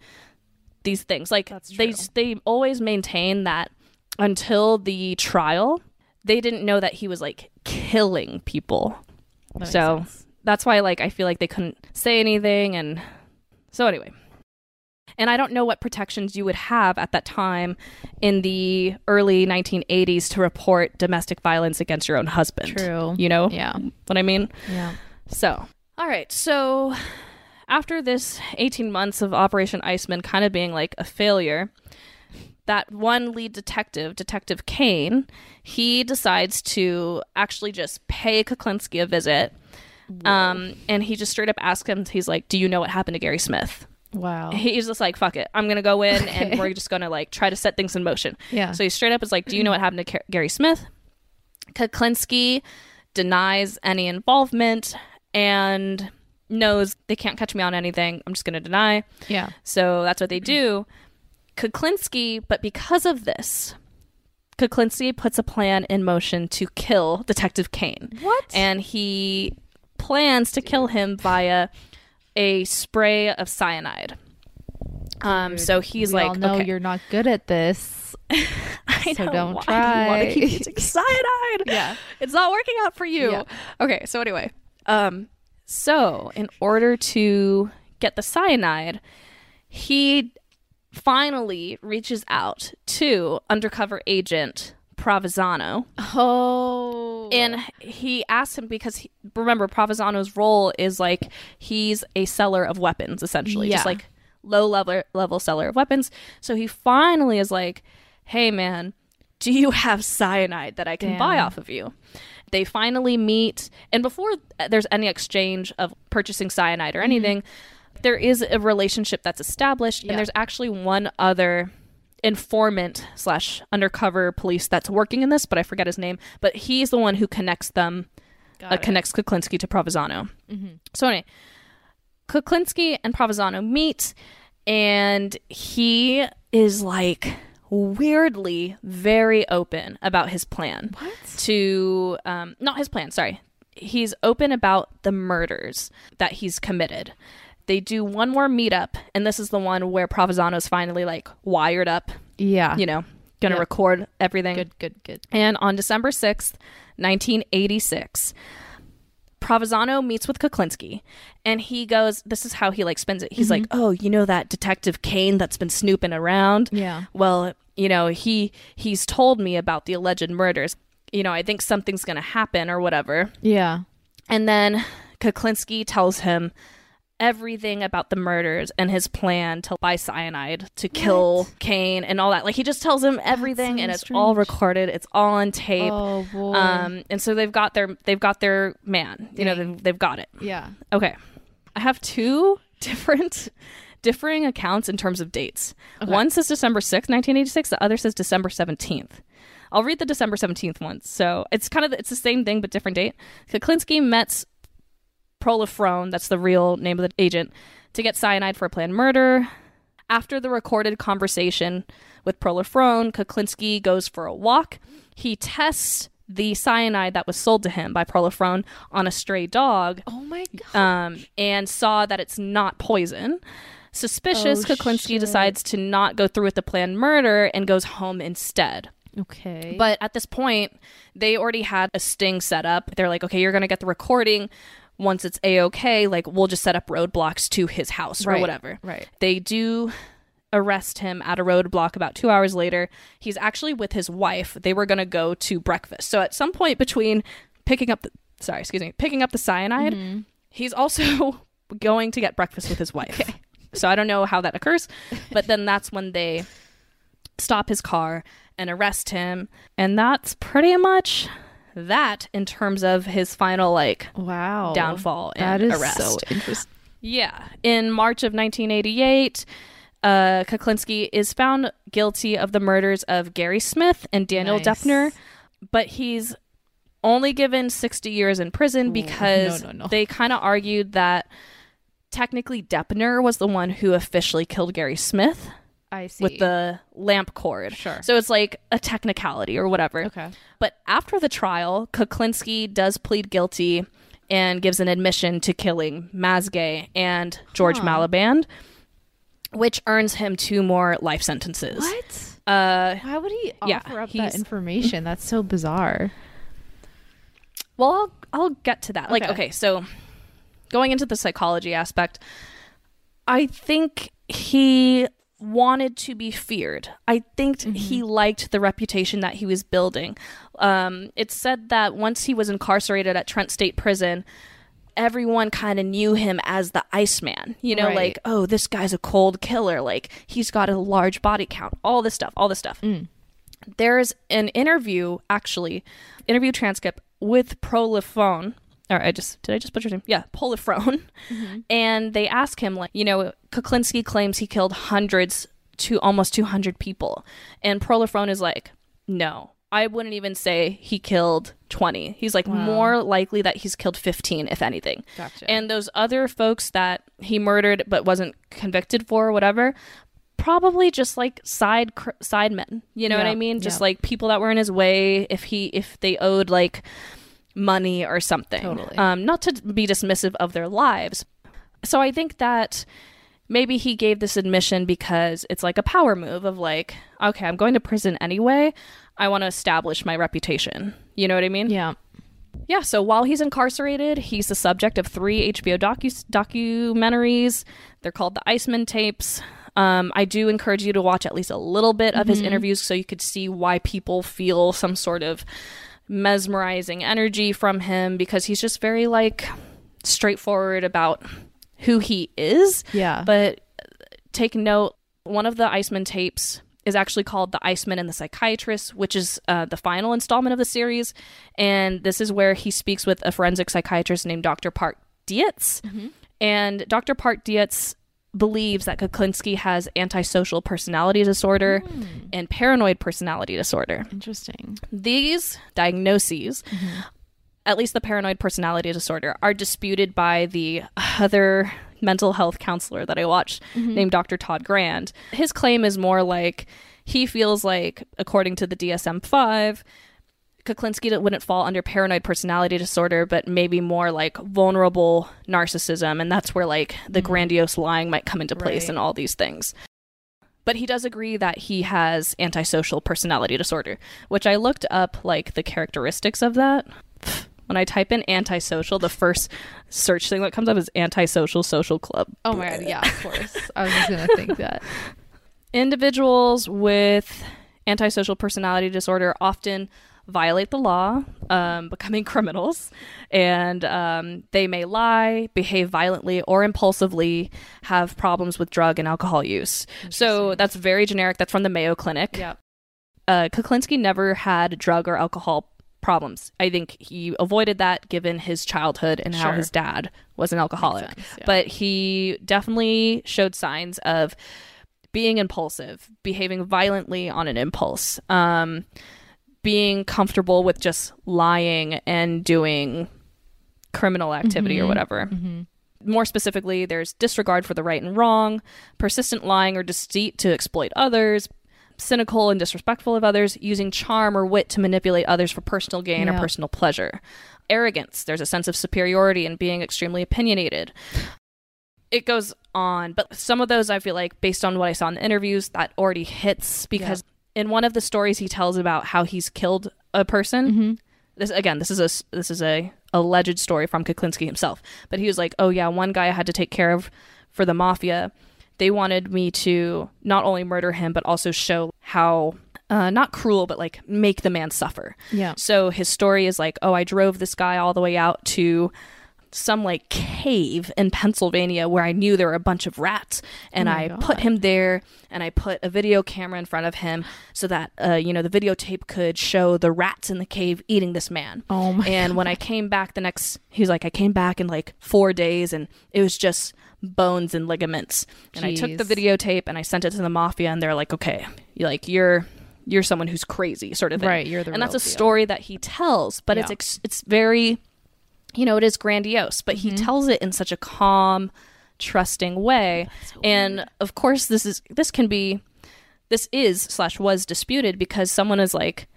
these things. Like they they always maintain that until the trial, they didn't know that he was like killing people. So sense. That's why like I feel like they couldn't say anything and so anyway. And I don't know what protections you would have at that time in the early 1980s to report domestic violence against your own husband. True. You know Yeah. what I mean? Yeah. So, all right. So, after this 18 months of Operation Iceman kind of being like a failure, that one lead detective, Detective Kane, he decides to actually just pay Kuklinski a visit Um, and he just straight up asked him, he's like, Do you know what happened to Gary Smith? Wow. He's just like, Fuck it. I'm going to go in and we're just going to like try to set things in motion. Yeah. So he straight up is like, Do you know what happened to Ka- Gary Smith? Kuklinski denies any involvement and knows they can't catch me on anything. I'm just going to deny. yeah. So that's what they do. Kuklinski, but because of this, Kuklinski puts a plan in motion to kill Detective Kane. What? And he plans to kill him via a spray of cyanide. Um, so he's we like, all know okay, you're not good at this. I so know, don't why do you want to keep using cyanide? Yeah. it's not working out for you. Yeah. Okay, so anyway, um, so in order to get the cyanide, he finally reaches out to undercover agent Provenzano, Oh. and he asks him because he, remember Provenzano's role is like he's a seller of weapons, essentially, just like low level level seller of weapons. So he finally is like, "Hey, man." Do you have cyanide that I can buy off of you? They finally meet, and before there's any exchange of purchasing cyanide or mm-hmm. anything, there is a relationship that's established, Yeah. and there's actually one other informant slash undercover police that's working in this, but I forget his name. But he's the one who connects them, uh, connects Kuklinski to Provenzano. So anyway, Kuklinski and Provenzano meet, and he is like weirdly very open about his plan What? to um not his plan sorry he's open about the murders that he's committed they do one more meetup and this is the one where provenzano's finally like wired up Yeah. you know gonna Yeah. record everything Good, good, good. and on December 6th, 1986, Provenzano meets with Kuklinski and he goes, This is how he like spins it. He's like, mm-hmm. Oh, you know that Detective Kane that's been snooping around? Yeah. Well, you know, he he's told me about the alleged murders. You know, I think something's gonna happen or whatever. Yeah. And then Kuklinski tells him everything about the murders and his plan to buy cyanide to kill Kane and all that. Like he just tells him everything and it's all recorded. It's all on tape. Oh boy. Um and so they've got their they've got their man. You know, they've, they've got it. yeah. Okay. I have two different differing accounts in terms of dates. One says December 6th, 1986, the other says December 17th. I'll read the December 17th one. So it's kind of it's the same thing but different date. Kuklinski met Prolifrone, that's the real name of the agent, to get cyanide for a planned murder. After the recorded conversation with Prolifrone, Kuklinski goes for a walk. He tests the cyanide that was sold to him by Prolifrone on a stray dog Oh my god. um, and saw that it's not poison. Suspicious, Oh, Kuklinski shit. decides to not go through with the planned murder and goes home instead. okay. But at this point, they already had a sting set up. They're like, okay, you're going to get the recording. Once it's a okay, like we'll just set up roadblocks to his house or whatever. right. They do arrest him at a roadblock about two hours later. He's actually with his wife. They were going to go to breakfast. So at some point between picking up the sorry, excuse me, picking up the cyanide, Mm-hmm. he's also going to get breakfast with his wife. okay. So I don't know how that occurs, but then that's when they stop his car and arrest him, and that's pretty much that in terms of his final like wow. downfall and is arrest. so interesting. Yeah. In March of 1988, uh, Kuklinski is found guilty of the murders of Gary Smith and Daniel Nice. Deppner, but he's only given 60 years in prison because no, no. they kind of argued that technically Deppner was the one who officially killed Gary Smith I see. with the lamp cord. Sure. So it's like a technicality or whatever. Okay. But after the trial, Kuklinski does plead guilty and gives an admission to killing Masgay and George Huh. Malliband, which earns him two more life sentences. What? Uh, Why would he Yeah, offer up that information? That's so bizarre. well, I'll, I'll get to that. Like, Okay. okay, so going into the psychology aspect, I think he wanted to be feared. I think he liked the reputation that he was building. Um, it's said that once he was incarcerated at Trent State Prison, everyone kind of knew him as the Iceman. You know, Right. like, oh, this guy's a cold killer. Like, he's got a large body count. All this stuff, all this stuff. There's an interview, actually, interview transcript with Prolifone or I just did I just butcher his name? Yeah, Polifrone. Mm-hmm. And they ask him like, you know, Kuklinski claims he killed hundreds to almost 200 people. And Polifrone is like, "No. I wouldn't even say he killed 20. He's like more likely that he's killed 15 if anything." Gotcha. And those other folks that he murdered but wasn't convicted for or whatever, probably just like side cr- side men. You know what I mean? Just yeah. like people that were in his way if he if they owed like money or something. Totally. Um, not to be dismissive of their lives. So I think that maybe he gave this admission because it's like a power move of like, okay, I'm going to prison anyway. I want to establish my reputation. You know what I mean? yeah. Yeah, so while he's incarcerated, he's the subject of three HBO docu- documentaries. They're called the Iceman tapes. Um, I do encourage you to watch at least a little bit of his interviews so you could see why people feel some sort of mesmerizing energy from him because he's just very like straightforward about who he is. Yeah. But take note, one of the Iceman tapes is actually called The Iceman and the Psychiatrist, which is uh, the final installment of the series. And this is where he speaks with a forensic psychiatrist named Dr. Park Dietz. And Dr. Park Dietz believes that Kuklinski has antisocial personality disorder hmm. and paranoid personality disorder. Interesting. These diagnoses, mm-hmm. at least the paranoid personality disorder, are disputed by the other mental health counselor that I watched mm-hmm. named Dr. Todd Grande. His claim is more like he feels like, according to the DSM 5, Kuklinski wouldn't fall under paranoid personality disorder, but maybe more like vulnerable narcissism. And that's where like the mm. grandiose lying might come into place Right. and all these things. But he does agree that he has antisocial personality disorder, which I looked up like the characteristics of that. When I type in antisocial, the first search thing that comes up is antisocial social club. Oh my god, yeah, of course. I was just gonna think that. Individuals with antisocial personality disorder often violate the law, um, becoming criminals, and um, they may lie, behave violently or impulsively, have problems with drug and alcohol use. So that's very generic. That's from the Mayo Clinic. Yeah. Uh, Kuklinski never had drug or alcohol problems. I think he avoided that given his childhood and how Sure. his dad was an alcoholic. sense, yeah. But he definitely showed signs of being impulsive, behaving violently on an impulse, um, being comfortable with just lying and doing criminal activity or mm-hmm. whatever. Mm-hmm. More specifically, there's disregard for the right and wrong, persistent lying or deceit to exploit others, cynical and disrespectful of others, using charm or wit to manipulate others for personal gain or personal pleasure. Arrogance, there's a sense of superiority and being extremely opinionated. It goes on, but some of those I feel like, based on what I saw in the interviews, that already hits because in one of the stories he tells about how he's killed a person. This again, this is a this is a alleged story from Kuklinski himself, but he was like, "Oh yeah, one guy I had to take care of for the mafia. They wanted me to not only murder him, but also show how." Uh, not cruel, but like make the man suffer. Yeah. So his story is like, oh, I drove this guy all the way out to some like cave in Pennsylvania where I knew there were a bunch of rats, and Oh I God. put him there, and I put a video camera in front of him so that uh, you know the videotape could show the rats in the cave eating this man. Oh my And when I came back the next, he was like, I came back in like four days, and it was just bones and ligaments. And I took the videotape and I sent it to the mafia, and they're like, okay, you're like you're you're someone who's crazy, sort of thing. Right, you're the and that's a deal. story that he tells, but it's ex- it's very, you know, it is grandiose, but he Mm-hmm. tells it in such a calm, trusting way. and of course, this is this can be, this is slash was disputed because someone is like.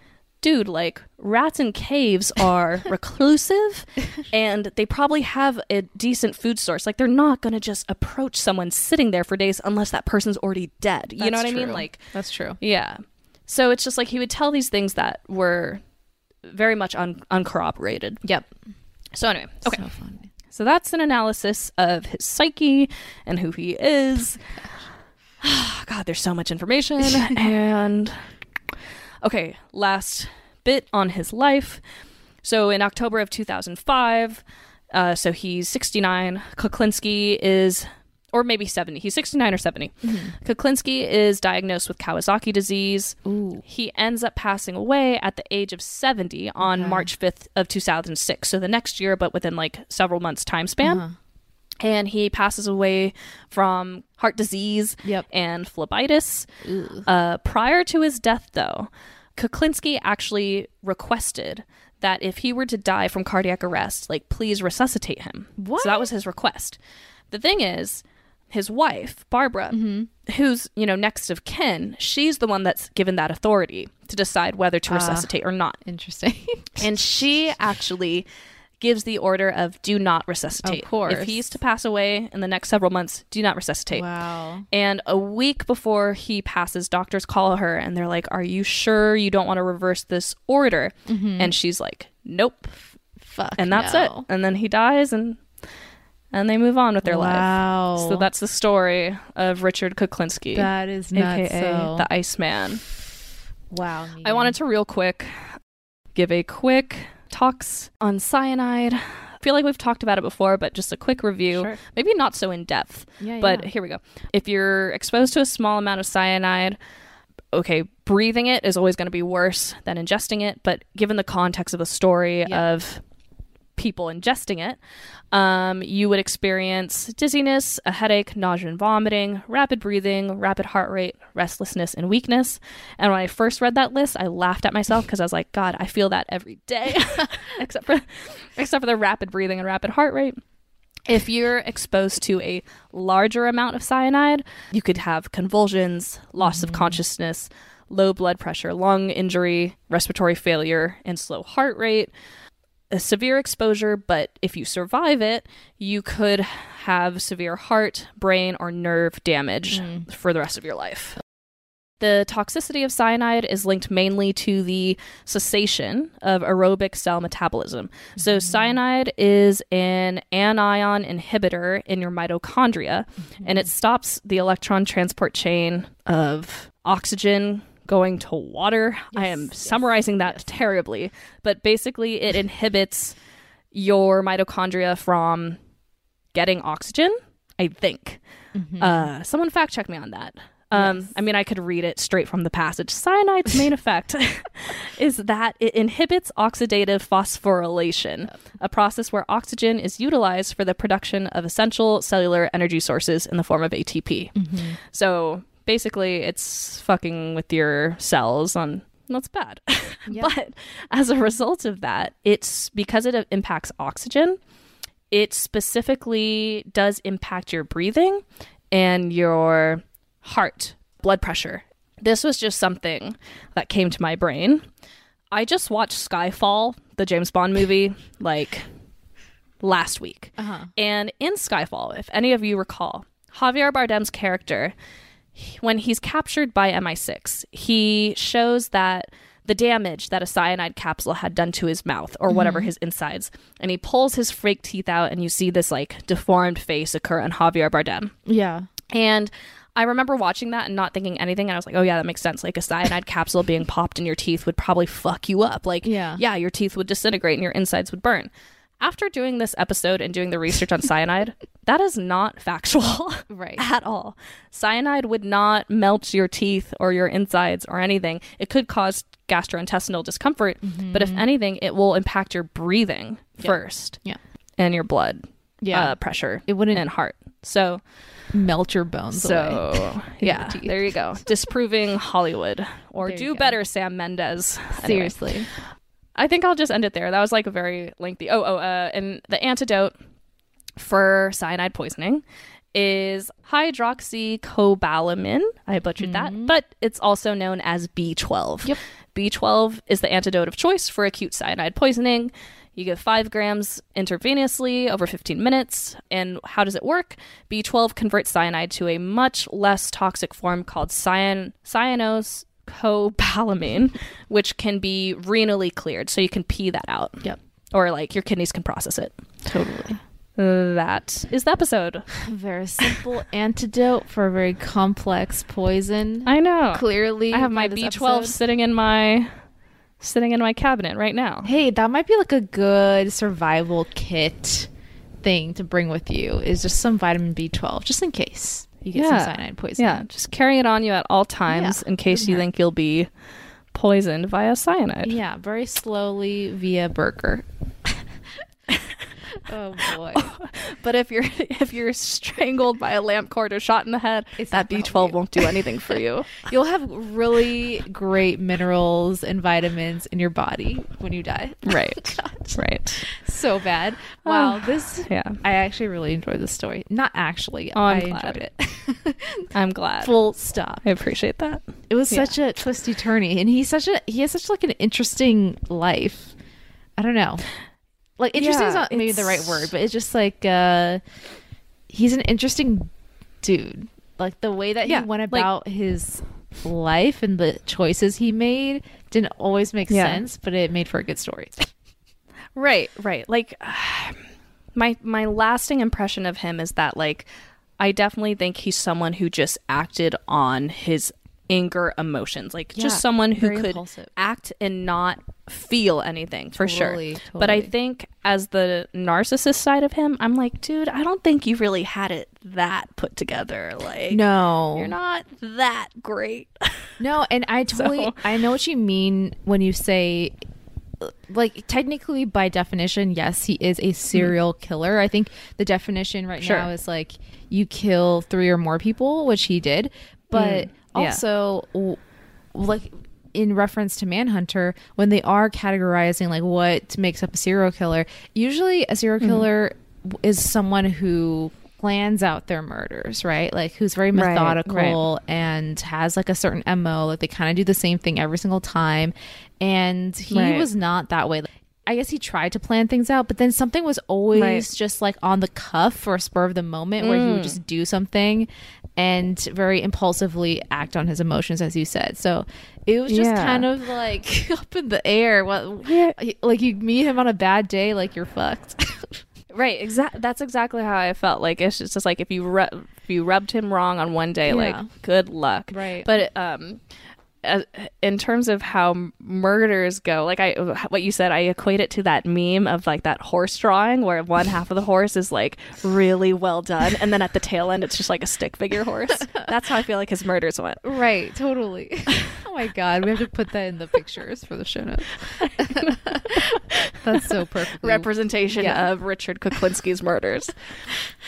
Dude, like rats in caves are reclusive and they probably have a decent food source. Like they're not going to just approach someone sitting there for days unless that person's already dead. You know what That's I mean? Like That's true. yeah. So it's just like he would tell these things that were very much un- uncorroborated. Yep. So anyway, okay. So. So that's an analysis of his psyche and who he is. God, there's so much information. and okay, last bit on his life. So in October of 2005, uh, so he's 69. Kuklinski is or maybe 70. He's 69 or 70. Kuklinski is diagnosed with Kawasaki disease. Ooh. He ends up passing away at the age of 70 on Okay. March 5th of 2006. So the next year, but within like several months time span. Uh-huh. And he passes away from heart disease Yep. and phlebitis. Uh, prior to his death, though, Kuklinski actually requested that if he were to die from cardiac arrest, like please resuscitate him. What? So that was his request. The thing is, his wife, Barbara, Mm-hmm. who's, you know, next of kin, she's the one that's given that authority to decide whether to Ah. resuscitate or not. Interesting. And she actually gives the order of do not resuscitate. Of course. If he's to pass away in the next several months, do not resuscitate. wow. And a week before he passes, doctors call her and they're like, Are you sure you don't want to reverse this order? And she's like, Nope. Fuck. And that's no. it. And then he dies and and they move on with their wow. life. So that's the story of Richard Kuklinski, that is nuts. aka so. the Iceman. wow. I wanted to real quick give a quick talks on cyanide. I feel like we've talked about it before, but just a quick review. Sure. Maybe not so in depth. Yeah, But yeah. here we go. If you're exposed to a small amount of cyanide, okay, breathing it is always going to be worse than ingesting it. But given the context of the story Yeah. of people ingesting it, um, you would experience dizziness, a headache, nausea and vomiting, rapid breathing, rapid heart rate, restlessness, and weakness. And when I first read that list, I laughed at myself because I was like, God, I feel that every day, except for except for the rapid breathing and rapid heart rate. If you're exposed to a larger amount of cyanide, you could have convulsions, loss of consciousness, low blood pressure, lung injury, respiratory failure, and slow heart rate. A severe exposure, but if you survive it, you could have severe heart, brain, or nerve damage mm. for the rest of your life. The toxicity of cyanide is linked mainly to the cessation of aerobic cell metabolism. So, mm-hmm. cyanide is an anion inhibitor in your mitochondria, and it mm-hmm. stops the electron transport chain of oxygen going to water. I am Yes, summarizing that terribly, but basically, it inhibits your mitochondria from getting oxygen, I think. Uh, someone fact check me on that. Um, Yes. I mean, I could read it straight from the passage. Cyanide's main effect is that it inhibits oxidative phosphorylation, a process where oxygen is utilized for the production of essential cellular energy sources in the form of ATP. So basically, it's fucking with your cells on. That's bad. But as a result of that, it's because it impacts oxygen, it specifically does impact your breathing and your heart, blood pressure. This was just something that came to my brain. I just watched Skyfall, the James Bond movie, like last week. Uh-huh. And in Skyfall, if any of you recall, Javier Bardem's character, when he's captured by MI6, he shows that the damage that a cyanide capsule had done to his mouth or whatever mm-hmm. his insides, and he pulls his fake teeth out, and you see this like deformed face occur on Javier Bardem. Yeah. And I remember watching that and not thinking anything. And I was like, oh, yeah, that makes sense. Like a cyanide capsule being popped in your teeth would probably fuck you up. Like, Yeah. yeah, your teeth would disintegrate and your insides would burn. After doing this episode and doing the research on cyanide, that is not factual Right. at all. Cyanide would not melt your teeth or your insides or anything. It could cause gastrointestinal discomfort, but if anything, it will impact your breathing first Yeah. and your blood Yeah. uh, pressure it wouldn't and heart. So, melt your bones away. so yeah, teeth. there you go. Disproving Hollywood, or There do better, Sam Mendes. Anyway, Seriously. I think I'll just end it there. That was like a very lengthy. Oh, oh, uh, and the antidote for cyanide poisoning is hydroxycobalamin. I butchered that, mm-hmm. but it's also known as B12. Yep. B12 is the antidote of choice for acute cyanide poisoning. You give five grams intravenously over 15 minutes. And how does it work? B12 converts cyanide to a much less toxic form called cyan- cyanos cobalamin, which can be renally cleared. So you can pee that out. Yep. Or like your kidneys can process it. Totally. That is the episode. Very simple antidote for a very complex poison. I know. Clearly, I have my B12 sitting in my sitting in my cabinet right now. Hey, that might be like a good survival kit thing to bring with you is just some vitamin B12, just in case you get Yeah. some cyanide poison. Yeah, just carry it on you at all times Yeah. in case you Yeah. think you'll be poisoned via cyanide. Yeah, very slowly via burger. oh boy. But if you're if you're strangled by a lamp cord or shot in the head, It's that B12 help won't do anything for you. You'll have really great minerals and vitamins in your body when you die. right. Right. so bad. Wow, Oh, this Yeah. I actually really enjoyed this story. Not actually. Oh, I'm I glad. enjoyed it. I'm glad. Full stop. I appreciate that. It was Yeah. such a twisty turny, and he's such a he has such like an interesting life. I don't know, like interesting is not maybe the right word, but it's just like uh he's an interesting dude. Like the way that Yeah, he went like- about his life and the choices he made didn't always make Yeah. sense, but it made for a good story. Right, right. Like my my lasting impression of him is that like I definitely think he's someone who just acted on his anger emotions. Like Yeah, just someone who could impulsive. act and not feel anything for Totally, sure. But I think as the narcissist side of him, I'm like, dude, I don't think you really had it that put together. Like No, you're not that great. No, and I totally So- I know what you mean when you say like technically by definition, yes, he is a serial killer. I think the definition right Sure. now is like you kill 3 or more people, which he did. But Mm. Also w- like in reference to Mindhunter, when they are categorizing like what makes up a serial killer, usually a serial Mm-hmm. killer is someone who plans out their murders, right? Like who's very Right, methodical and has like a certain MO. Like they kind of do the same thing every single time. And he Right. was not that way. Like, I guess he tried to plan things out, but then something was always Right. just like on the cuff or spur of the moment where he would Mm. just do something and very impulsively act on his emotions, as you said. So it was just Yeah. kind of like up in the air. What, Yeah. like you meet him on a bad day, like you're fucked. Right, exact. That's exactly how I felt. Like it's just, just like if you if you rubbed him wrong on one day, Yeah. like good luck. Right. But um, uh, in terms of how murders go, like I what you said, I equate it to that meme of like that horse drawing where one half of the horse is like really well done, and then at the tail end it's just like a stick figure horse. That's how I feel like his murders went. Right, totally. oh my god, we have to put that in the pictures for the show notes. That's so perfect. Representation Yeah. of Richard Kuklinski's murders.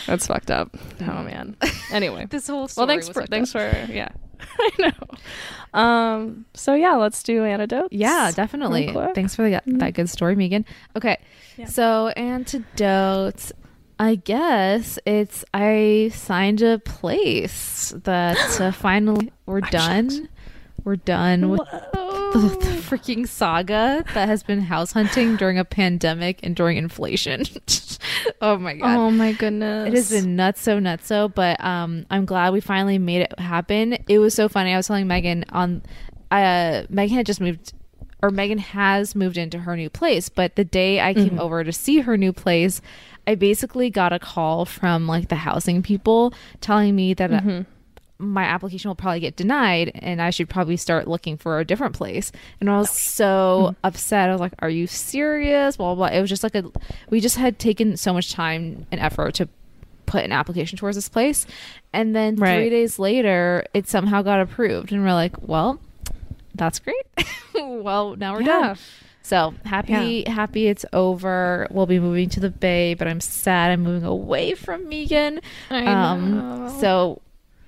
That's fucked up. Oh man. Anyway. This whole story Well, thanks was for thanks up. for yeah. I know. Um. So yeah, let's do antidotes. Yeah, definitely. Thanks for the, that good story, Megan. Okay, Yeah. so antidotes. I guess it's I signed a place that uh, finally we're done. We're done with the, the freaking saga that has been house hunting during a pandemic and during inflation. oh my god. Oh my goodness. It has been nuts so nuts so, but um, I'm glad we finally made it happen. It was so funny. I was telling Megan on, uh, Megan had just moved, or Megan has moved into her new place. But the day I came over to see her new place, I basically got a call from like the housing people telling me that. uh, my application will probably get denied and I should probably start looking for a different place. And I was so upset. I was like, Are you serious? Blah, blah, blah. It was just like a, we just had taken so much time and effort to put an application towards this place. And then Right. three days later, it somehow got approved. And we're like, Well, that's great. well, now we're Yeah. done. So happy, happy it's over. We'll be moving to the Bay, but I'm sad I'm moving away from Megan. I Um, know. so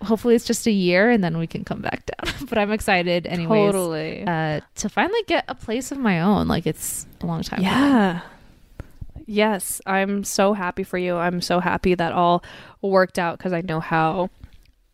hopefully it's just a year and then we can come back down. but I'm excited anyways. totally. Uh, to finally get a place of my own. Like it's a long time. coming. yeah. Yes, I'm so happy for you. I'm so happy that all worked out because I know how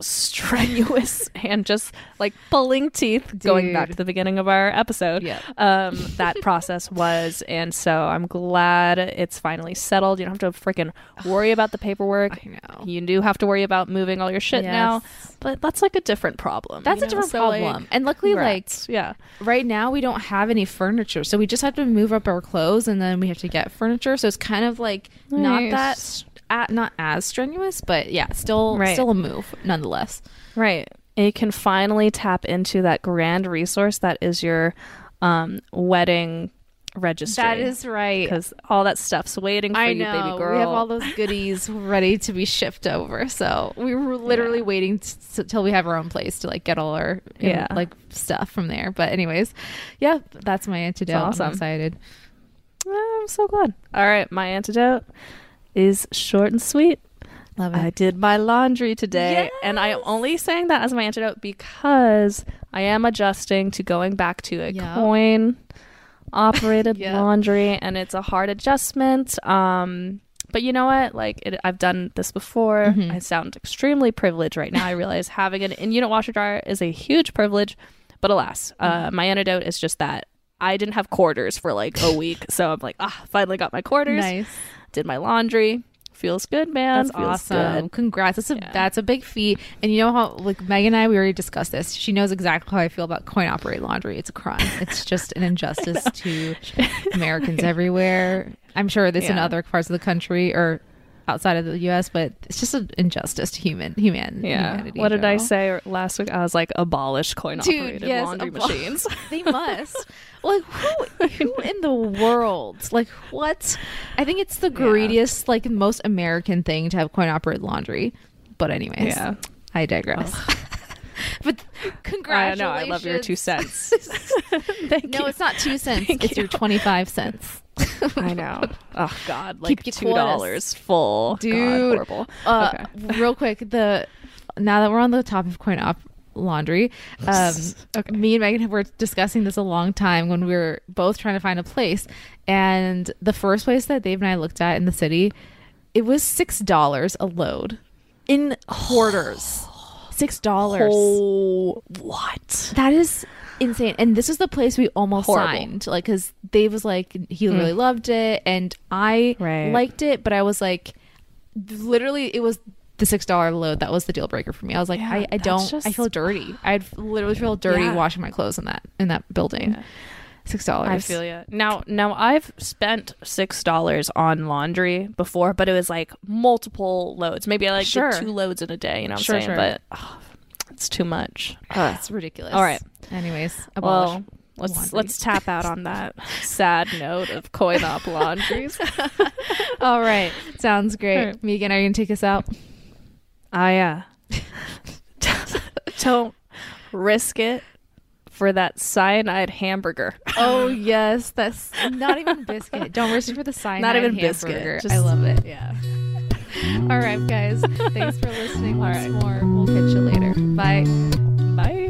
strenuous and just like pulling teeth going back to the beginning of our episode Yeah. um that process was and so i'm glad it's finally settled you don't have to freaking worry about the paperwork I know. you do have to worry about moving all your shit now but that's like a different problem That's you a know? different So, like, problem. and luckily, like yeah right now, we don't have any furniture, so we just have to move up our clothes, and then we have to get furniture. So it's kind of like not that Nice. At, not as strenuous, but yeah, still Right. still a move nonetheless. Right. And you can finally tap into that grand resource that is your um, wedding registry. That is right. because all that stuff's waiting for I you, know. baby girl. We have all those goodies ready to be shipped over. So we were literally Yeah. waiting t- till we have our own place to like get all our you know, Yeah. like stuff from there. But anyways, yeah, that's my antidote. awesome. I'm excited. I'm so glad. All right, my antidote is short and sweet. Love I did my laundry today, and I am only saying that as my antidote because I am adjusting to going back to a Yep. coin operated Yep. laundry, and it's a hard adjustment. Um, but you know what? Like, it, I've done this before. Mhm. I sound extremely privileged right now. I realize having an in-unit washer dryer is a huge privilege, but alas, Mm-hmm. uh, my antidote is just that. I didn't have quarters for like a week, so I'm like, ah, finally got my quarters. Nice. Did my laundry. Feels good, man. That's Feels awesome. good. Congrats. That's a Yeah. that's a big feat. And you know how like Meg and I we already discussed this. She knows exactly how I feel about coin operated laundry. It's a crime. It's just an injustice to Americans everywhere. I'm sure this in other parts of the country or outside of the US, but it's just an injustice to human human Yeah. humanity. What did I say last week? I was like, abolish coin operated yes, laundry abol- machines. They must. like who who in the world? Like what? I think it's the greediest, like most American thing to have coin operated laundry. But anyways, Yeah. I digress. but I congratulations. know. I love your two cents. Thank no, you. it's not two cents. Thank it's your twenty five cents. I know. Oh God, like Keep two dollars full. God, Dude. horrible. Uh, okay. real quick, the now that we're on the topic of coin op laundry, um, Okay. me and Megan were discussing this a long time when we were both trying to find a place, and the first place that Dave and I looked at in the city, it was six dollars a load in quarters. Six dollars. Oh, what? That is insane. And this is the place we almost Horrible. signed. Like, because Dave was like, he mm. really loved it. And I Right. liked it, but I was like, literally, it was the $6 load that was the deal breaker for me. I was like, Yeah, I, I don't, I feel dirty. I'd literally feel dirty Yeah. washing my clothes in that, in that building. Yeah. Six dollars. I feel you. Now, now I've spent six dollars on laundry before, but it was like multiple loads. Maybe I like Sure. did two loads in a day. You know what Sure, I'm saying? sure. But oh, it's too much. It's ridiculous. All right. Anyways, abolish. Well, let's laundry. let's tap out on that sad note of coin op laundries. All right. Sounds great. All right. Megan, are you going to take us out? Ah, yeah. Don't risk it for that cyanide hamburger. Oh yes, that's not even biscuit. Don't risk for the cyanide. Not even hamburger. biscuit. Just... I love it. Yeah. All right, guys. Thanks for listening. Once right. more, we'll catch you later. Bye. Bye.